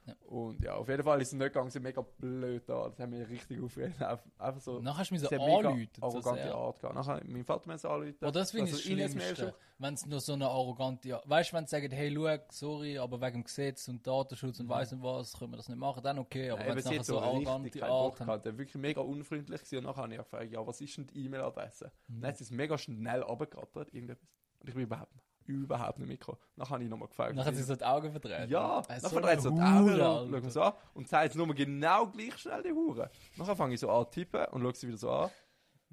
Ja. Und ja, auf jeden Fall ist es nicht gegangen, sie sind mega blöd da. Das haben wir richtig aufgeregt. Einfach, so. Nachher hast du mich so. So arrogante sehr. Art gehabt. Nachher, mein Vater muss anrufen. Oh, das finde ich das Also, ihnen Mail Schlimmste. Wenn es nur so eine arrogante. Weißt du, wenn sie sagen, hey, schau, sorry, aber wegen dem Gesetz und Datenschutz und weiss nicht was, können wir das nicht machen, dann okay. Aber wenn es nachher hat so so arrogante Art gehabt. Der wirklich mega unfreundlich gewesen. Und nachher habe ich gefragt, ja, was ist denn die E-Mail-Adresse? Mhm. Dann hat sie es mega schnell abgerattert, irgendetwas. Und ich bin überhaupt, überhaupt nicht mitgekommen. Nachher habe ich nochmal gefragt. Nachher hat sie so die Augen verdreht. Ja, Äh, nachher so dreht sie so die Augen, schaut so an und jetzt nur genau gleich schnell die Hure. Nachher fange ich so an zu tippen und schaue sie wieder so an.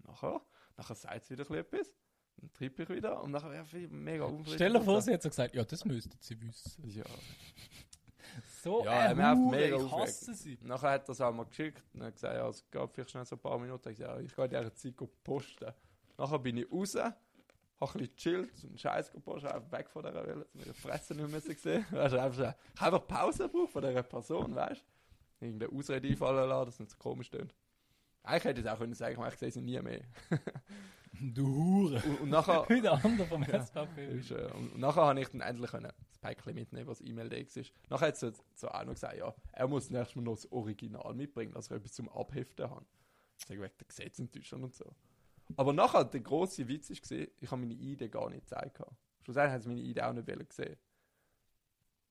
Nachher, nachher sagt sie wieder etwas. Dann tippe ich wieder und nachher wäre mega unfreundlich. Stell dir vor, sie hat so gesagt, ja, das müssten sie wissen. Ja. So, Ja, er nervt mega ich hasse sie. Nachher hat er es auch mal geschickt und hat gesagt, ja, es gab vielleicht schnell so ein paar Minuten. Ich gesagt, ja, ich gehe in dieser Zeit posten. Nachher bin ich raus, habe ein bisschen gechillt, so einen Scheiß gepostet, einfach weg von dieser Welle, wir die Fresse nicht mehr gesehen <laughs> weißt, du, einfach, Ich habe einfach Pause gebraucht von dieser Person, weißt du? Irgendeine Ausrede einfallen lassen, dass es nicht so komisch klingt. Eigentlich hätte ich es auch können sagen, ich sehe sie nie mehr. <laughs> Du Hure. Und, und nachher... <laughs> Wie der andere vom Ja. SVP. Ist, äh, und, und nachher habe ich dann endlich können das Päckchen mitnehmen, was E-Mail war. Nachher hat sie so auch noch gesagt, ja, er muss nächstes Mal noch das Original mitbringen, dass er etwas zum Abheften hat. Ich sage, wegen der Gesetze in Deutschland und so. Aber nachher, der grosse Witz war, ich habe meine ID gar nicht gezeigt. gehabt. Schlussendlich haben sie meine ID auch nicht gesehen.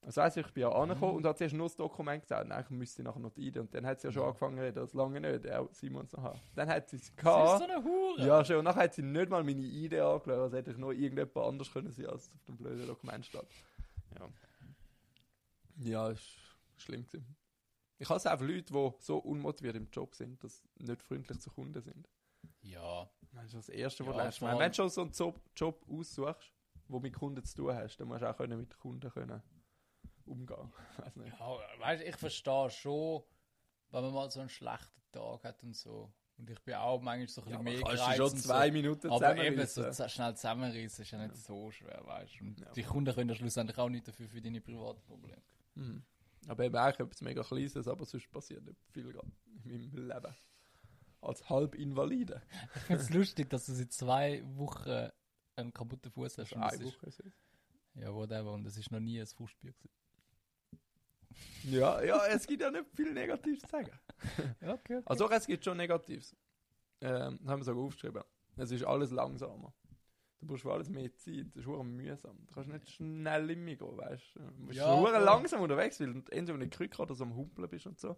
Das heisst, ich bin ja angekommen und hat zuerst nur das Dokument gesagt, nein, ich müsste nachher noch die ID. Und dann hat sie ja schon angefangen zu reden, das lange nicht, er, Simon es noch haben. Dann hat sie es Sie ist gehabt. so eine Hure. Ja, schon. Und nachher hat sie nicht mal meine ID angeschaut, als hätte ich noch irgendjemand anders können sein, als auf dem blöden Dokument steht. Ja. Ja, ist schlimm gewesen. Ich hasse einfach Leute, die so unmotiviert im Job sind, dass sie nicht freundlich zu Kunden sind. Ja. Das ist das Erste, was Ja, du lernst. Wenn du schon so einen Job, Job aussuchst, wo mit Kunden zu tun hast, dann musst du auch können mit Kunden können umgehen. <laughs> Nicht. Ja, weißt, ich verstehe schon, wenn man mal so einen schlechten Tag hat und so. Und ich bin auch manchmal so ein bisschen mehr kannst du schon zwei so. Minuten Aber eben so schnell zusammenreißen ist ja nicht so schwer, weißt du. Und Ja. die Kunden können ja schlussendlich auch nicht dafür für deine privaten Probleme. Mhm. Aber eben auch etwas mega Kleines, aber sonst passiert nicht viel in meinem Leben. Als Halbinvalide. Ich finde es lustig, dass du seit zwei Wochen einen kaputten Fuß hast. Eine Woche ist es. Ja, whatever. Und das ist noch nie ein Fußspiel gewesen. Ja, ja, es gibt ja nicht viel Negatives zu sagen. <laughs> Ja, okay. Also es gibt schon Negatives. Ähm, das haben wir sogar aufgeschrieben. Es ist alles langsamer. Du brauchst für alles mehr Zeit. Das ist verdammt mühsam. Du kannst nicht schnell immer gehen, weißt du. Du bist Ja, ja, voll. langsam unterwegs, weil du entweder mit Krücke oder so am Humpeln bist und so.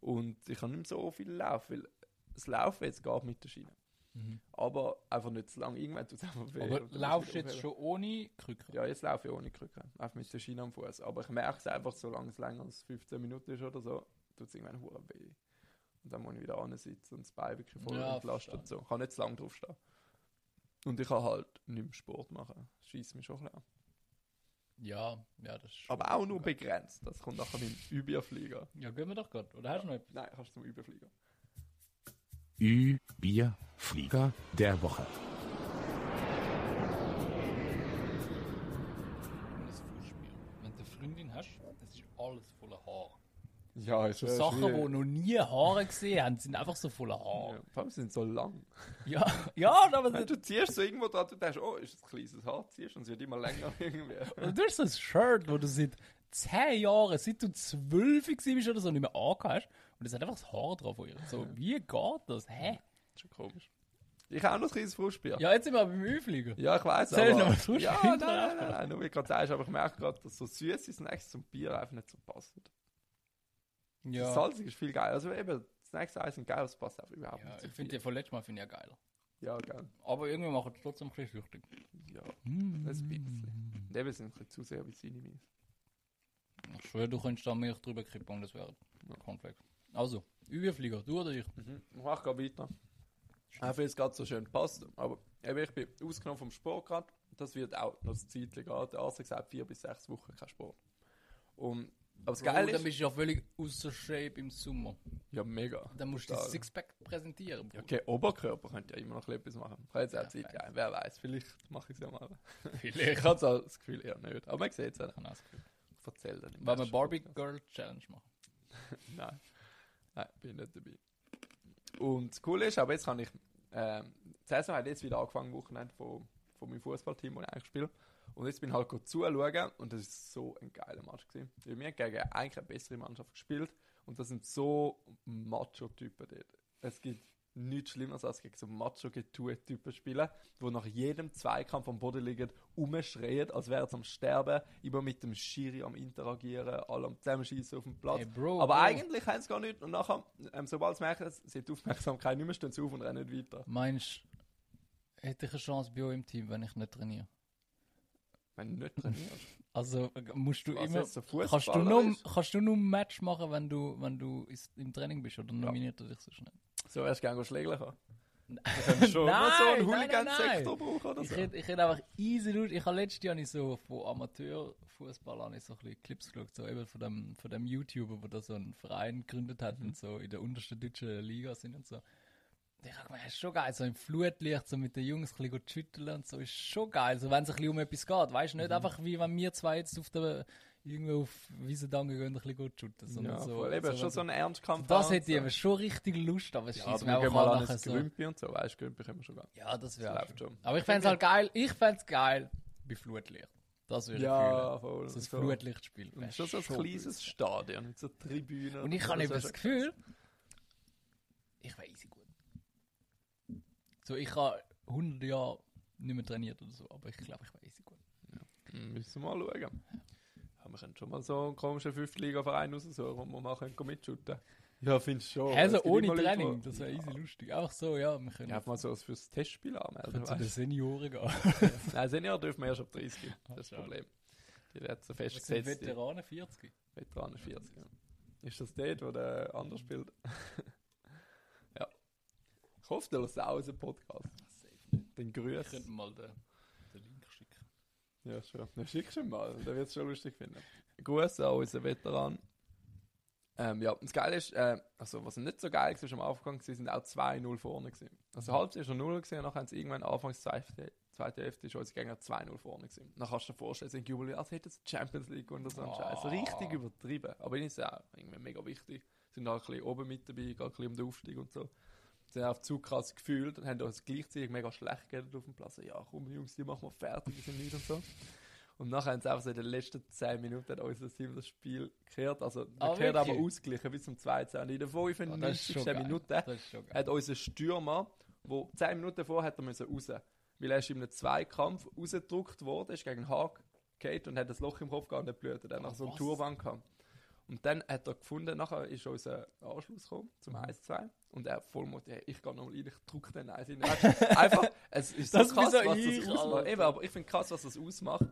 Und ich kann nicht mehr so viel laufen, weil das Laufen jetzt geht mit der Schiene. Mhm. Aber einfach nicht zu lang. Irgendwann tut es einfach weh. Aber laufst du jetzt schon ohne Krücke? Ja, jetzt laufe ich ohne Krücke. Einfach mit der Schiene am Fuß. Aber ich merke es einfach, solange es länger als 15 Minuten ist oder so, tut es irgendwann hure weh. Und dann muss ich wieder ansitzen und das Bein wirklich voll Ja, entlastet und so. Ich kann nicht zu lange draufstehen. Und ich kann halt nicht mehr Sport machen. Das schießt mich schon ein bisschen. Ja, ja, das ist Aber auch nur begrenzt. Das kommt nachher mit dem Überflieger. Ja, gehen wir doch gerade. Oder hast du noch etwas? Nein, kannst du zum Überflieger. Ü Bier Flieger der Woche. Wenn du Freundin hast, das ist alles voller Haar. Ja, ist so Sachen, schwierig. die noch nie Haare gesehen haben, sind einfach so voller Haare. Ja, vor allem sind so lang. Ja, <laughs> ja, aber Wenn du ziehst so irgendwo dran, du denkst, oh, ist das ein kleines Haar, ziehst und es wird immer länger <laughs> irgendwie. Und du hast so ein Shirt, wo du seit 10 Jahren, seit du 12 warst oder so, nicht mehr angehst. Und es hat einfach das Haar drauf. So, wie geht das? Hä? schon komisch. Ich habe auch noch ein kleines Frustbier. Ja, jetzt sind wir beim Ü-Flieger. Ja, ich weiß, aber... noch mal Frustbier Ja, nein, nein, nein, nein, nur wie gerade sagst, aber ich merke gerade, dass so süße Snacks zum Bier einfach nicht so passen. Das Ja, Salzig ist viel geil. Also eben, Snacks Eis sind geil, es passt einfach überhaupt ja nicht ich finde die von letztem Mal finde ich ja geiler. Ja, geil. Aber irgendwie macht es trotzdem ein bisschen süchtig. Ja, ein bisschen. Und eben sind ein bisschen zu sehr wie seine Mies. Ich schwöre, du könntest da Milch drüber kippen und das wäre Cornflakes. Also, Ü-Flieger, du oder ich? Mhm. Ich mache gerade weiter. Auch weil es gerade so schön passt. Aber eben, ich bin ausgenommen vom Sport gerade. Das wird auch noch ein Zeitchen gehen. Der Arzt hat gesagt, vier bis sechs Wochen kein Sport. Und, aber das Geile dann ist... bist du ja völlig außer Shape im Sommer. Ja, mega. Dann musst du das Sixpack präsentieren. Bruder. okay, Oberkörper könnte ja immer noch etwas machen. Ich habe jetzt auch Ja, Zeit, ja, wer weiß, vielleicht mache ich es ja mal. <laughs> Vielleicht. Ich habe so das Gefühl eher nicht. Aber man sieht es ja. Ich habe auch das Gefühl. Ich erzähle dann. Wollen wir Barbie. Girl Challenge machen? <laughs> Nein. Nein, bin nicht dabei. Und das Coole ist, aber jetzt kann ich. Ähm, die Saison hat jetzt wieder angefangen, Wochenende von, von meinem Fußballteam, das ich eigentlich spiele. Und jetzt bin ich halt zuschauen und das ist so ein geiler Match gewesen. Wir haben gegen eigentlich eine bessere Mannschaft gespielt und das sind so Macho-Typen dort. Es gibt nichts Schlimmeres als gegen so Macho-Getue-Typen spielen, die nach jedem Zweikampf am Boden liegen, umschreien, als wären sie am Sterben, immer mit dem Schiri am Interagieren, alle am Zusammenschießen auf dem Platz. Hey, Bro, Aber Bro. eigentlich haben sie gar nicht. Und nachher, ähm, sobald sie merken, sie hat die Aufmerksamkeit nicht mehr, stehen sie auf und rennen weiter. Meinst du, hätte ich eine Chance bei euch im Team, wenn ich nicht trainiere? Wenn du nicht trainierst. <laughs> Also musst du Was immer. so Kannst du, nur, kannst du nur ein Match machen, wenn du, wenn du im Training bist oder nominiert er dich so schnell? So erst gerne schlägeln können <laughs> schon Nein, so einen Hooligan-Sektor brauchen oder Ich so. hätte ich hätt einfach easy Lust. Ich habe letztes Jahr nicht so von Amateurfußball an so ein bisschen Clips geschaut, so eben von dem, von dem YouTuber, der da so einen Verein gegründet hat und so in der untersten deutschen Liga sind und so. Und Ich habe gemeint, das ist schon geil, so im Flutlicht, so mit den Jungs ein bisschen schütteln und so, ist schon geil, so wenn es ein bisschen um etwas geht, weißt du, nicht einfach wie wenn wir zwei jetzt auf der, irgendwo auf Wiesendange gehen und ein bisschen shooten, sondern Ja, so. voll. Eben, so, schon so ein Ernstkampf. das hätte ich so. eben schon richtig Lust, aber es Ja, schießt aber mir auch mal nachher so. Grümpi und so. Weißt du, Grümpi können wir schon gehen. Ja, das wäre schon. aber ich fände es halt geil, ich fände es geil bei Flutlicht. Das würde ich Ja, fühlen. voll. So ein So. Flutlichtspiel. Und schon so ein kleines. Stadion mit so Tribünen. Und ich so, habe eben das Gefühl, ich easy gut. So, ich habe 100 Jahre nicht mehr trainiert oder so, aber ich glaube, ich easy gut. Hm, Müssen wir mal schauen. Wir können schon mal so einen komischen 5. Liga-Verein raussuchen, wo wir mal können mitschooten Ja, findest du schon. also ohne Leute, Training, die- das wäre ja. easy lustig. Einfach so, ja, wir können, Ja, mal so fürs Testspiel anmelden. können zu den Senioren gehen. <laughs> Nein, Senior dürfen wir erst ab 30. Das ist das. Problem. Die werden so Was sind festgesetzt. die Veteranen 40? Veteranen 40. Ja. Ist das dort, wo der anders spielt? <laughs> ja. Ich hoffe, du hörst auch unseren Podcast. Den Wir Grüß. könnten mal den. Ja, schon. Dann schickst du ihn mal. Der wird es schon lustig finden. Gruß an unseren Veteran. Ähm, ja, das Geile ist, äh, also was nicht so geil war am Anfang, sie sind auch 2-0 vorne gewesen. Also Halbzeit ist noch 0 gewesen, und nachher haben sie irgendwann anfangs zweite, zweite Hälfte ist unsere Gegner 2-0 vorne gewesen. Dann kannst du dir vorstellen, sie jubeln, als hätten sie die Champions League und so einen Oh. Scheiß. Richtig übertrieben. Aber ihnen ist es auch irgendwie mega wichtig. Sind auch ein bisschen oben mit dabei, geht ein bisschen um den Aufstieg und so. Haben auch zu krass gefühlt und haben uns gleichzeitig mega schlecht geredet auf dem Platz. Ja, komm Jungs, die machen wir fertig, wir sind nicht und so. Und nachher haben sie einfach so in den letzten 10 Minuten unser Team das Spiel gekehrt. Also, Ah, man kehrt aber ausgleichen bis zum 2 In der Ah, das ist 95. schon geil. Minute Das ist schon geil. hat unser Stürmer, wo 10 Minuten vorher hat er müssen raus, weil er ist in einem Zweikampf rausgedrückt worden, ist gegen den Haag und hat das Loch im Kopf gehabt und hat. Er hat nach so einem? Turban gehabt. Und dann hat er gefunden, nachher ist unser Anschluss gekommen zum Mhm. 1-2 und er voll motiviert, ich gehe nochmal rein, ich drücke den eins rein. <laughs> Einfach, es ist so Das krass, so was ich, das ausmacht. Alter. Eben, aber ich finde krass, was das ausmacht,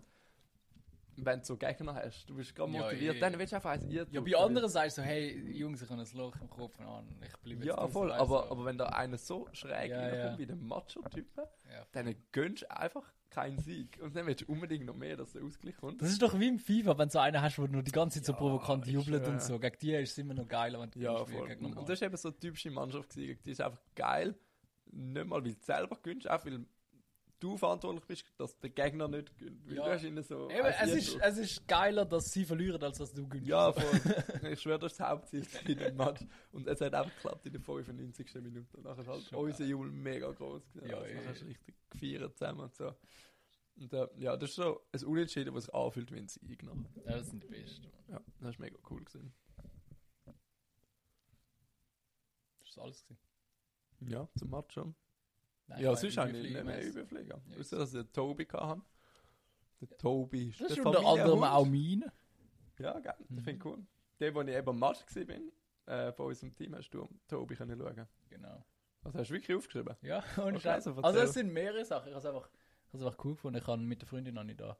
wenn du so Gegner hast. Du bist gerade Ja, motiviert, eh. dann willst du einfach eins Ja, eindrücken, bei anderen sagst du so, hey, Jungs, ich habe ein Loch im Kopf, an, ich bleibe jetzt Ja, voll, du, aber, so. aber wenn da einer so schräg Ja, ja. wie der Macho-Typen, Ja. dann gönnst du einfach keinen Sieg. Und dann willst du unbedingt noch mehr, dass der Ausgleich kommt. Das ist doch wie im FIFA, wenn du so einen hast, der nur die ganze Zeit so Ja, provokant jubelt und so. Gegen die ist es immer noch geiler, wenn du Ja, voll. gegen Und, normal. und das ist eben so eine typische Mannschaft gewesen. Die ist einfach geil. Nicht mal, weil du selber gönnst, auch weil du verantwortlich bist, dass der Gegner nicht gönnt. Weil Ja. du hast so... Eben, es, ist, es ist geiler, dass sie verlieren, als dass du gewinnst. Ja, voll. ich schwöre, das ist das Hauptziel <laughs> in dem Match. Und es hat einfach geklappt in der 95. Minute. Nachher ist halt Schon unser Jubel mega groß gewesen. Ja, also, ja, nachher ja. richtig gefeiert zusammen und so. Und äh, ja, das ist so ein Unentschieden, was sich anfühlt wie ein Sieg. Nachher. Ja, das sind die Besten. Ja, das ist mega cool gewesen. Das ist alles gewesen. Ja, zum Match schon. Nein, ja, sonst habe ich nicht mehr. Überflieger. Außer, dass ich den Tobi hatte. Der Tobi ist Das ist der unter anderem auch meine. Ja. Das Mhm. finde ich cool. Der, wo ich eben am Match war, äh, von unserem Team, hast du Tobi können schauen. Genau. Also hast du wirklich aufgeschrieben? Ja, <laughs> ohne Okay, Scheiß. also Also, es sind mehrere Sachen. Ich habe es einfach, ich habe es einfach cool gefunden. Ich habe mit der Freundin noch nicht da ein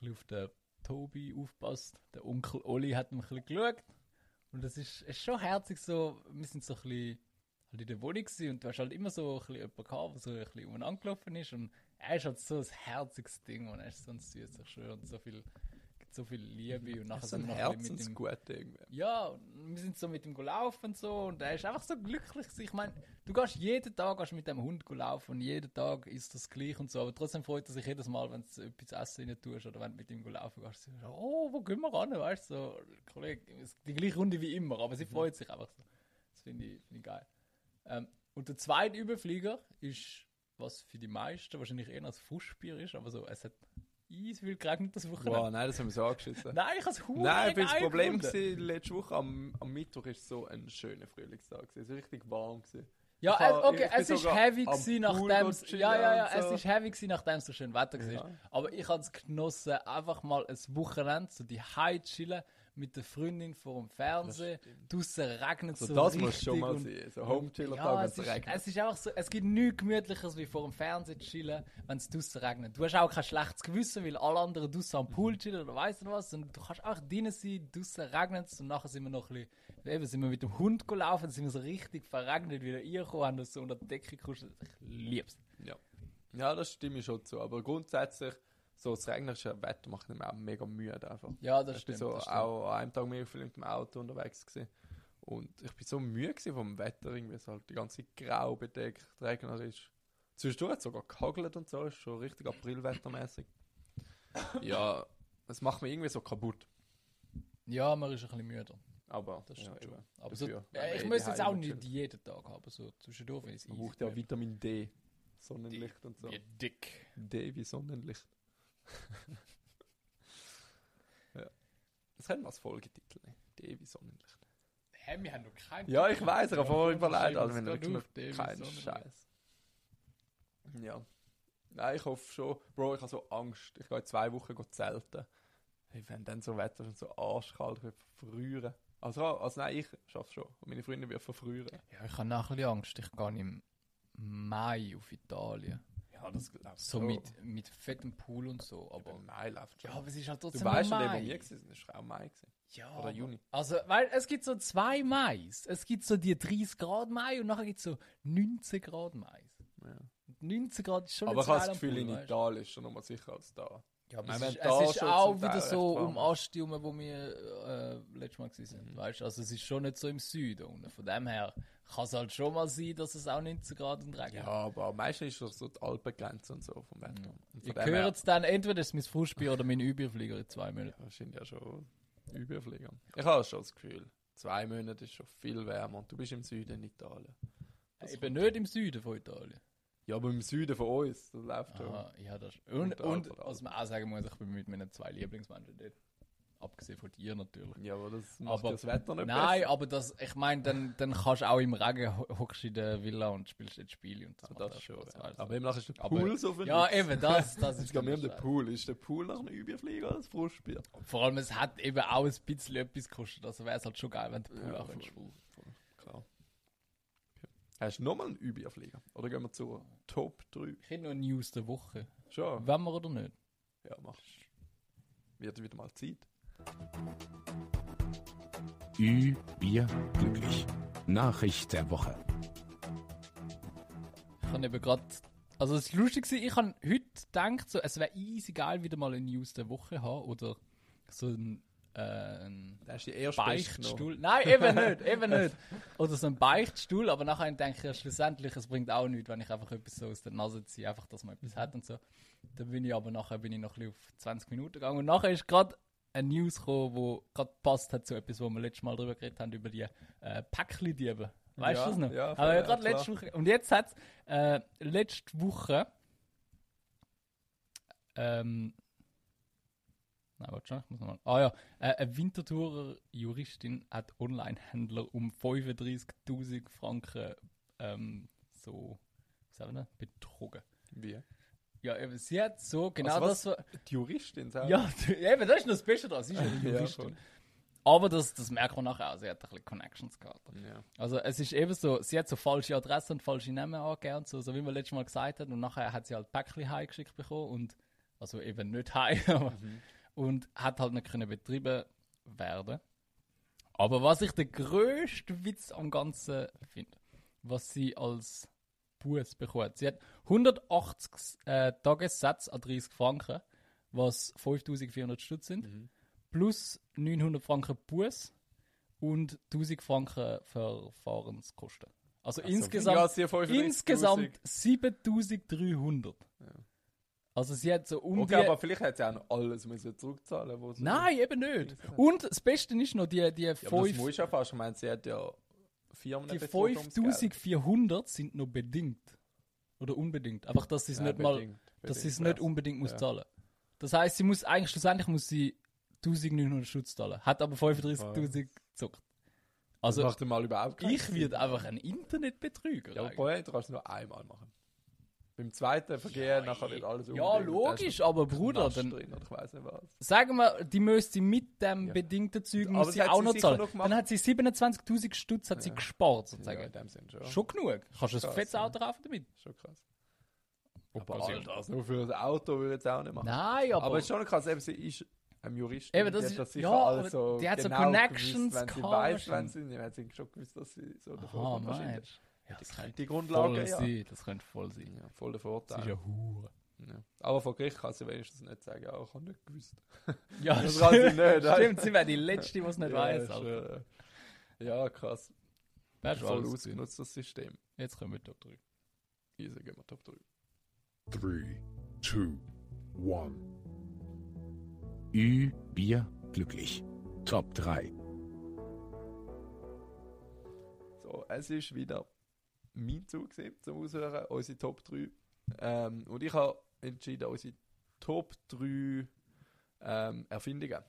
bisschen auf den Tobi aufgepasst. Der Onkel Oli hat mich ein bisschen geschaut. Und das ist, ist schon herzig so. Wir sind so ein bisschen halt in der Wohnung gewesen und du hast halt immer so ein bisschen jemanden gehabt, der so ein bisschen umeinander gelaufen ist. Und er ist halt so ein herziges Ding und er ist so ein süßer Schön und so viel, gibt so viel Liebe. Und nachher ist ein sind wir noch ein bisschen mit ihm Herzensgut irgendwie. ja, und wir sind so mit ihm gelaufen und so und er ist einfach so glücklich. gewesen. Ich meine, du gehst jeden Tag gehst mit dem Hund laufen und jeden Tag ist das gleich und so, aber trotzdem freut er sich jedes Mal, wenn du etwas zu essen rein tust oder wenn du mit ihm laufen gehst. So, oh, wo gehen wir ran? Weißt du, so, Kollege, die gleiche Runde wie immer, aber sie freut sich einfach so. Das finde ich, finde ich geil. Ähm, und der zweite Überflieger ist, was für die meisten wahrscheinlich eher als Fußbier ist, aber so, es hat easy viel geregnet das Wochenende. Wow, nein, das haben wir so angeschissen. <laughs> Nein, ich habe es Nein, das Problem war, letzte Woche am, am Mittwoch war so ein schöner Frühlingstag. Es war richtig warm. Gewesen. Ja, Ich hab- okay, ich es ist heavy gewesen, nachdem chillen ja, ja, ja, so. es ist heavy gewesen, nachdem es so schön Wetter war. Ja. Aber ich habe es genossen, einfach mal ein Wochenende so die High chillen mit der Freundin vor dem Fernsehen. Draussen regnet es Also so das richtig. muss schon mal sein. So Home-Chiller-Tag, ja, wenn es es ist, regnet. es ist einfach so, es gibt nichts gemütlicheres wie vor dem Fernsehen chillen, wenn es draussen regnet. Du hast auch kein schlechtes Gewissen, weil alle anderen draussen am Pool chillen oder weißt du was. Und du kannst auch drinnen sein, draussen regnet es und nachher sind wir noch ein bisschen, eben sind wir mit dem Hund gelaufen, sind wir so richtig verregnet wieder reingekommen, haben uns so unter die Decke gekuschelt. Ich lieb's. Ja. ja, das stimme ich schon zu. Aber grundsätzlich, so das regnerische Wetter macht mich auch mega müde einfach. Ja, das ich bin stimmt. so das stimmt. auch an einem Tag mehr viel mit dem Auto unterwegs gewesen. Und ich bin so müde vom Wetter, irgendwie es halt die ganze Zeit grau bedeckt, regnerisch. Zwischendurch hat es sogar gehagelt und so, ist schon richtig Aprilwettermäßig. <coughs> ja, es macht mich irgendwie so kaputt. Ja, man ist ein bisschen müde. Aber Das ja, stimmt schon. eben. Aber so, äh, ich muss jetzt auch nicht jeden Tag haben, so zwischendurch ich es Man braucht ja Vitamin D, Sonnenlicht und so. Wie dick. D wie Sonnenlicht. <laughs> ja. Das hätten wir als Folgetitel. ne? D wie Sonnenlicht. Hä, wir haben noch keinen. Ja, ich weiß, ich habe vorher überlegt, also wenn wirklich noch D wie kein Sonnenlicht. Scheiß. Ja. Nein, ich hoffe schon. Bro, ich habe so Angst. Ich gehe in zwei Wochen zelten. Hey, wenn dann so Wetter ist und so arschkalt, ich will verfrieren. Also, also nein, ich schaffe schon. Und meine Freundin wird verfrieren. Ja, ich habe nachher Angst. Ich gehe im Mai auf Italien. Ja, das läuft So mit, mit fettem Pool und so. Aber Aber, im Mai läuft schon. ja, aber es ist halt trotzdem du weißt schon, der, Mai. wir waren, das war auch Mai. Gewesen. ja, Oder aber- Juni. Also, weil es gibt so zwei Mais. Es gibt so die 30 Grad Mai und nachher gibt es so 19 Grad Mais. Ja. Und 19 Grad ist schon Aber nicht ich habe geil das am Gefühl, Pool, in weißt du? Italien ist schon nochmal sicher als da. Ja, aber Ich es ist, es ist auch wieder so warm um. Asti herum, wo wir äh, letztes Mal gewesen sind, weißt? Also es ist schon nicht so im Süden unten. Von dem her kann es halt schon mal sein, dass es auch 19 Grad und Regen Ja, aber meistens ist das so die Alpengrenze und so vom Wetter. Und dem her- hört es dann, entweder ist es mein Frustbier oder mein Überflieger in zwei Monaten. Ja, das sind ja schon Überflieger. Ich habe schon das Gefühl, zwei Monate ist schon viel wärmer und du bist im Süden in Italien. Das Ich bin nicht im Süden von Italien. Ja, aber im Süden von uns, das läuft. Aha, ja, das und, Und und, was man auch sagen muss, ich bin mit meinen zwei Lieblingsmenschen dort. Abgesehen von dir natürlich. Ja, aber das macht Aber- ja das Wetter nicht Nein, besser. aber das, ich meine, dann, dann kannst du auch im Regen ho- hockst in der Villa und spielst dort Spiele und das, Ja, macht das auch schon. Spaß, Ja. du. Aber eben nachher ist der Aber- Pool so viel. Ja, eben, das, das <laughs> Es ist geht um der den Pool. Ist der Pool nach einem Überflieger als Frustbier? Vor allem, es hat eben auch ein bisschen etwas gekostet. Also wäre es halt schon geil, wenn der Pool auch voll, könntest. voll, voll, klar. Okay. Hast du nochmal einen Überflieger? Oder gehen wir zur Top 3? Ich hätte noch News der Woche. Schon? Wollen wir oder nicht? Ja, mach. Wird wieder mal Zeit. Ü, Bier, glücklich. Nachricht der Woche. Ich habe eben gerade. Also, es war lustig, ich habe heute gedacht, so, es wäre easy geil, wieder mal eine News der Woche haben oder so ein, ein Beichtstuhl. Nein, eben nicht, <laughs> eben nicht. Oder so ein Beichtstuhl, aber nachher denke ich ja schlussendlich, es bringt auch nichts, wenn ich einfach etwas so aus der Nase ziehe, einfach, dass man etwas hat und so. Dann bin ich aber nachher bin ich noch ein bisschen auf 20 Minuten gegangen und nachher ist gerade eine News gekommen, wo gerade passt hat zu etwas, wo wir letztes Mal drüber geredet haben, über die äh, Päckli-Diebe. Weißt Ja, du das noch? ja, aber ja, gerade letzte Woche. Und jetzt hat äh, letzte Woche ähm, Nein, warte schon, ich muss nochmal. Ah ja, äh, eine Winterthurer Juristin hat Online-Händler um 35.000 Franken ähm, so, sagen wir, das? betrogen. Wie? Ja, eben, sie hat so genau Also das. was? So, Die Juristin selber? ja, <laughs> eben, das ist noch das Beste dran. Sie ist eine <laughs> Ja, Juristin. voll. Aber das, das merkt man nachher auch. Sie hat ein bisschen Connections gehabt. Ja. Also es ist eben so, sie hat so falsche Adressen und falsche Namen angegeben und so, so wie wir letztes Mal gesagt haben. Und nachher hat sie halt Päckchen heimgeschickt bekommen und also eben nicht heim, <laughs> aber und hat halt nicht können betrieben werden. Aber was ich den grössten Witz am Ganzen finde, was sie als Buß bekommt, sie hat 180 äh, Tagessätze an 30 Franken, was 5400 Stutz sind, Mhm. plus 900 Franken Buß und 1000 Franken Verfahrenskosten. Also, Also, insgesamt, ja, sie hat 35.000. insgesamt 7300. Ja. Also sie hat so um Okay, aber vielleicht hat sie auch noch alles müssen zurückzahlen sie Nein, eben nicht. Und das Beste ist noch, die, die, Ja, aber das muss ja fast. Ich meine, sie hat ja Firmen die bezogen ums Geld. 5400 sind noch bedingt. Oder unbedingt. Einfach, dass sie es Ja, nicht mal, bedingt, dass sie bedingt, es nicht ja. unbedingt muss Ja. zahlen. Das heißt, sie muss eigentlich schlussendlich muss sie 1900 Schutz zahlen. Hat aber 35.000 gezockt. Also, das macht mal überhaupt keinen ich Sinn. würde einfach ein Internetbetrüger. Ja, aber eigentlich. du kannst es nur einmal machen. Beim zweiten Vergehen nachher wird alles ja, umgedreht. logisch, aber Bruder, dann drin, ich weiß nicht was. sagen wir, die müsste mit dem Ja. bedingten Zeug muss das sie auch sie noch zahlen. noch. Dann hat sie 27.000 Stutz hat sie Ja. gespart Ja, sozusagen. in dem Sinn schon. Schon genug. Kannst du ein fettes ja. Auto kaufen damit? Schon krass. Aber all das nur für ein Auto würde ich jetzt auch nicht machen. Nein, aber, Aber es ist schon krass, eben, sie ist ein Jurist. Eben, das die ist- hat das sicher ja, alles so die hat so genau Connections gewusst, wenn sie weiß, wenn sie, ja, hat sie schon gewusst, dass sie so wahrscheinlich. meinst ja, Die das die Grundlage, voll ja. sein. Das könnte voll sein. ja. Voll der Das Vorteil. ist ja hure. Ja. Aber vor Gericht kann sie wenigstens nicht sagen, ja, ich habe nicht gewusst. <laughs> Ja, <laughs> Das kann sie nicht, Stimmt, sie wäre die Letzte, die es nicht <laughs> ja, weiß. ist, Alter. äh, ja, krass. Wärst du Voll ausgenutzt, das System. Jetzt kommen wir Top 3. Easy, gehen wir Top 3. 3, 2, 1. Ü. Bier glücklich. Top 3. So, es ist wieder mein Zug gewesen, zum Aushören, unsere Top 3. Ähm, und ich habe entschieden, unsere Top 3 ähm, Erfindungen.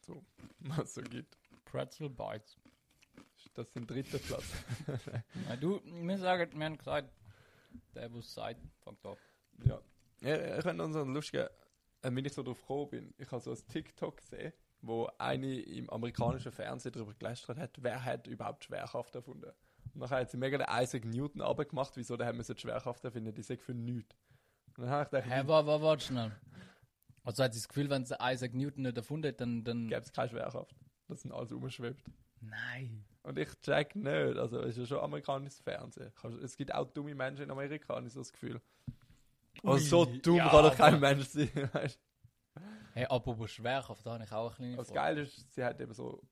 So, <laughs> was es so gibt. Pretzel Bites. Das ist im dritten Platz. <laughs> Na, du, wir sagen, wir haben gesagt, der, der es sagt, fängt an. ja. ja. Ich finde uns so lustig, äh, wenn ich so drauf gekommen bin, ich habe so ein TikTok gesehen, wo eine im amerikanischen Fernsehen darüber gelästert hat, wer hat überhaupt Schwerkraft erfunden. Und nachher hat sie mega den Isaac Newton abgemacht, wieso der haben müssen die Schwerkraft erfinden, die sagt für nichts. Und dann habe ich gedacht, Hä, warte, warte, warte schnell. Also hat sie das Gefühl, wenn sie Isaac Newton nicht erfunden hat, dann... dann gäbe es keine Schwerkraft. Das sind alles umschwebt. Nein. Und ich check nicht, also es ist ja schon amerikanisches Fernsehen. Es gibt auch dumme Menschen in Amerika, habe ich so das Gefühl. Aber Ui, so dumm ja, kann doch kein Mensch sein. <laughs> Hey, apropos Schwerkraft, da habe ich auch eine kleine du. Was geil ist, sie hat eben so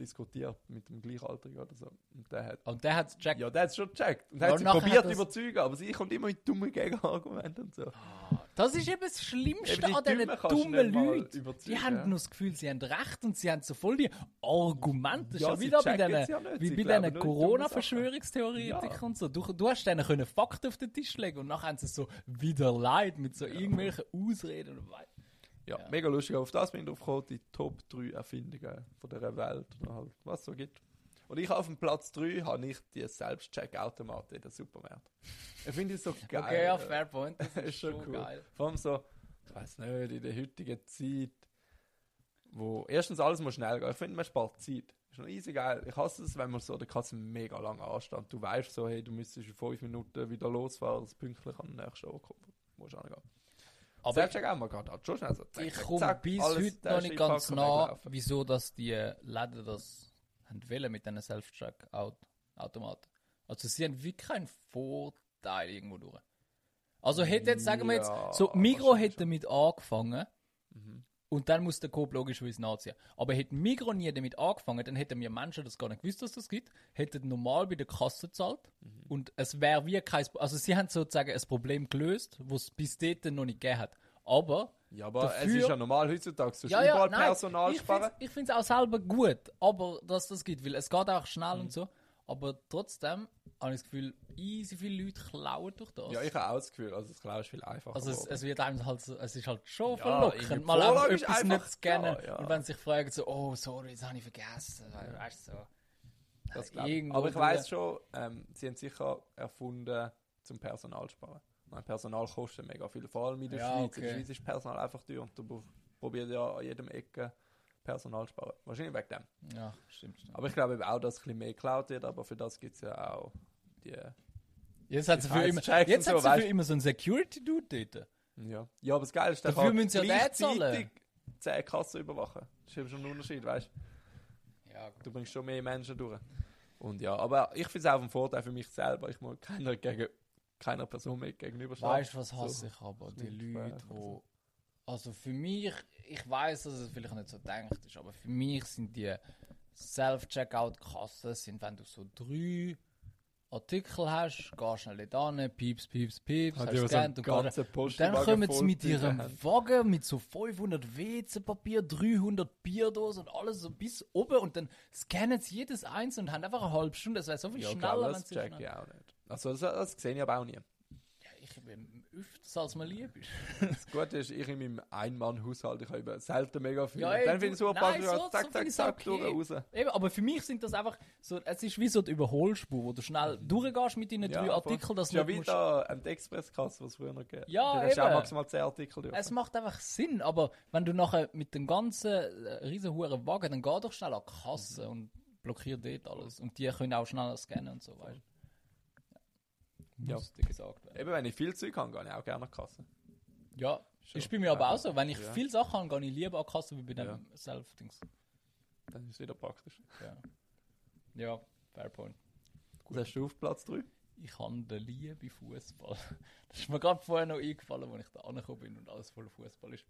diskutiert mit dem Gleichaltrigen oder so. Und der hat, Und der hat es gecheckt. ja, der hat es schon gecheckt. Und Ja, hat sie nachher probiert zu überzeugen, aber sie kommt immer mit dummen Gegenargumenten und so. Das ist eben das Schlimmste Eben die an diesen Dummen dummen Leuten. Die haben ja. nur das Gefühl, sie haben recht und sie haben so voll die Argumente. Ja, ja wieder bei diesen, ja nicht. wie Sie bei diesen Corona-Verschwörungstheoretikern Ja. und so. Du, du hast denen können Fakten auf den Tisch legen und nachher haben sie so wieder leid mit so irgendwelchen Ausreden. und wei- Ja, Ja. mega lustig. Auf das bin ich drauf gekommen, die Top 3 Erfindungen von dieser Welt. Und halt, was es so gibt. Und ich auf dem Platz 3 habe ich die Selbstcheck-Automaten in den Supermärkten. <laughs> Ich finde es so geil. Okay, ja, fair point. Das <laughs> ist, ist schon cool. geil. Vor allem so, ich weiß nicht, in der heutigen Zeit, wo erstens alles muss schnell gehen. Ich finde, man spart Zeit. Ist noch easy geil. Ich hasse es, wenn man so der Kasse mega lang ansteht. Du weißt so, hey, du müsstest in fünf Minuten wieder losfahren, dass du pünktlich an den nächsten Ort kommen. Musst auch nicht gehen. Aber Selbstcheck auch mal gerade halt schon schnell so. zack, ich komme bis heute noch nicht ganz nah, wieso dass die Läden das haben wollen mit diesen Self-Check-Automaten. Also sie haben wirklich keinen Vorteil irgendwo durch. Also hätte jetzt, sagen wir jetzt, so Migro hätte damit angefangen Mhm. Und dann muss der Coop logischerweise nachziehen. Aber hätte Migros nie damit angefangen, dann hätten wir Menschen das gar nicht gewusst, dass das gibt, hätten normal bei der Kasse gezahlt Mhm. und es wäre wie kein, also sie haben sozusagen ein Problem gelöst, was es bis dahin noch nicht gegeben hat. Aber Ja, aber es Dafür- ist ja normal heutzutage, du ja, ja, überall nein, Personal ich sparen. find's- Ich finde es auch selber gut, aber dass das gibt, weil es geht auch schnell Mhm. und so. Aber trotzdem habe ich das Gefühl, easy viele Leute klauen durch das. Ja, ich habe auch das Gefühl, also das Klau ist viel einfacher also es, es wird einem halt so, es ist halt schon Ja, verlockend, mal ist etwas einfach nicht scannen da, ja. und wenn sie sich fragen so, oh sorry, das habe ich vergessen, weißt du so. Das irgendwo Aber ich weiß schon, ähm, sie haben sicher erfunden zum Personal sparen. Mein Personal kostet mega viel, vor allem in der Ja, Schweiz. In der okay. Schweiz ist Personal einfach teuer und du pro- probiert ja an jedem Ecke Personal sparen. Wahrscheinlich wegen dem. Ja, stimmt. stimmt. Aber ich glaube eben auch, dass ein bisschen mehr geklaut wird, aber für das gibt es ja auch die. Jetzt hat sie die für immer, jetzt hat so, sie für immer so einen Security-Dude dort. Ja. ja, aber das Geile ist, Dafür müssen sie ja den zahlen. 10 Kassen überwachen. Das ist eben schon ein Unterschied, weißt du? Ja, Du bringst schon mehr Menschen durch. Und ja, aber ich finde es auch ein Vorteil für mich selber. Ich muss keiner, gegen, keiner Person mehr gegenüberstehen. Weißt du, was So. hasse ich aber? Die Leute, wo. Also für mich, ich weiß, dass es vielleicht nicht so denkt ist, aber für mich sind die Self-Checkout-Kassen, sind, wenn du so drei Artikel hast, gehst schnell da hin, pieps, pieps, pieps, Hat hast ja gescannt und ganzen und dann kommen sie mit ihrem. Wagen mit so 500 WC-Papier, 300 Bierdosen und alles so bis oben und dann scannen sie jedes eins und haben einfach eine halbe Stunde. Das wäre so viel Ja, schneller, klar, das check ich auch nicht. Also das, das sehe ich aber auch nie. Ja, ich bin öfters als man lieb ist. Das Gute ist, ich in meinem Ein-Mann-Haushalt, ich habe eben selten mega viel. Ja, ey, dann du- finde ich super, nein, ja, so- zack, so zack, zack, okay. durch, raus. Eben, aber für mich sind das einfach so, es ist wie so die Überholspur, wo du schnell durchgehst mit deinen drei voll. Artikeln, dass ja du wie nicht musst- da Express-Kasse, was es früher noch gegeben Ja, Da hast du auch maximal 10 Artikel durch. Es macht einfach Sinn, aber wenn du nachher mit dem ganzen äh, riesen hohen Wagen, dann geh doch schnell an die Kasse Mhm. und blockier dort alles. Und die können auch schneller scannen und so Ja. Gesagt werden. Eben, wenn ich viel Zeug habe, gehe ich auch gerne an die Kasse. Ja, Schon. ist bei mir aber auch so. Wenn ich Ja. viele Sachen habe, gehe ich lieber an die Kasse wie bei dem Ja. Self-Dings. Dann ist es wieder praktisch. Ja. ja, fair point. Was hast du auf Platz 3? Ich habe den Liebe Fußball. <laughs> Das ist mir gerade vorher noch eingefallen, als ich da angekommen bin und alles voller Fußball ist.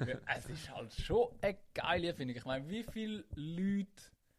Ja, es ist halt schon eine geile finde ich. Ich meine, wie viele Leute.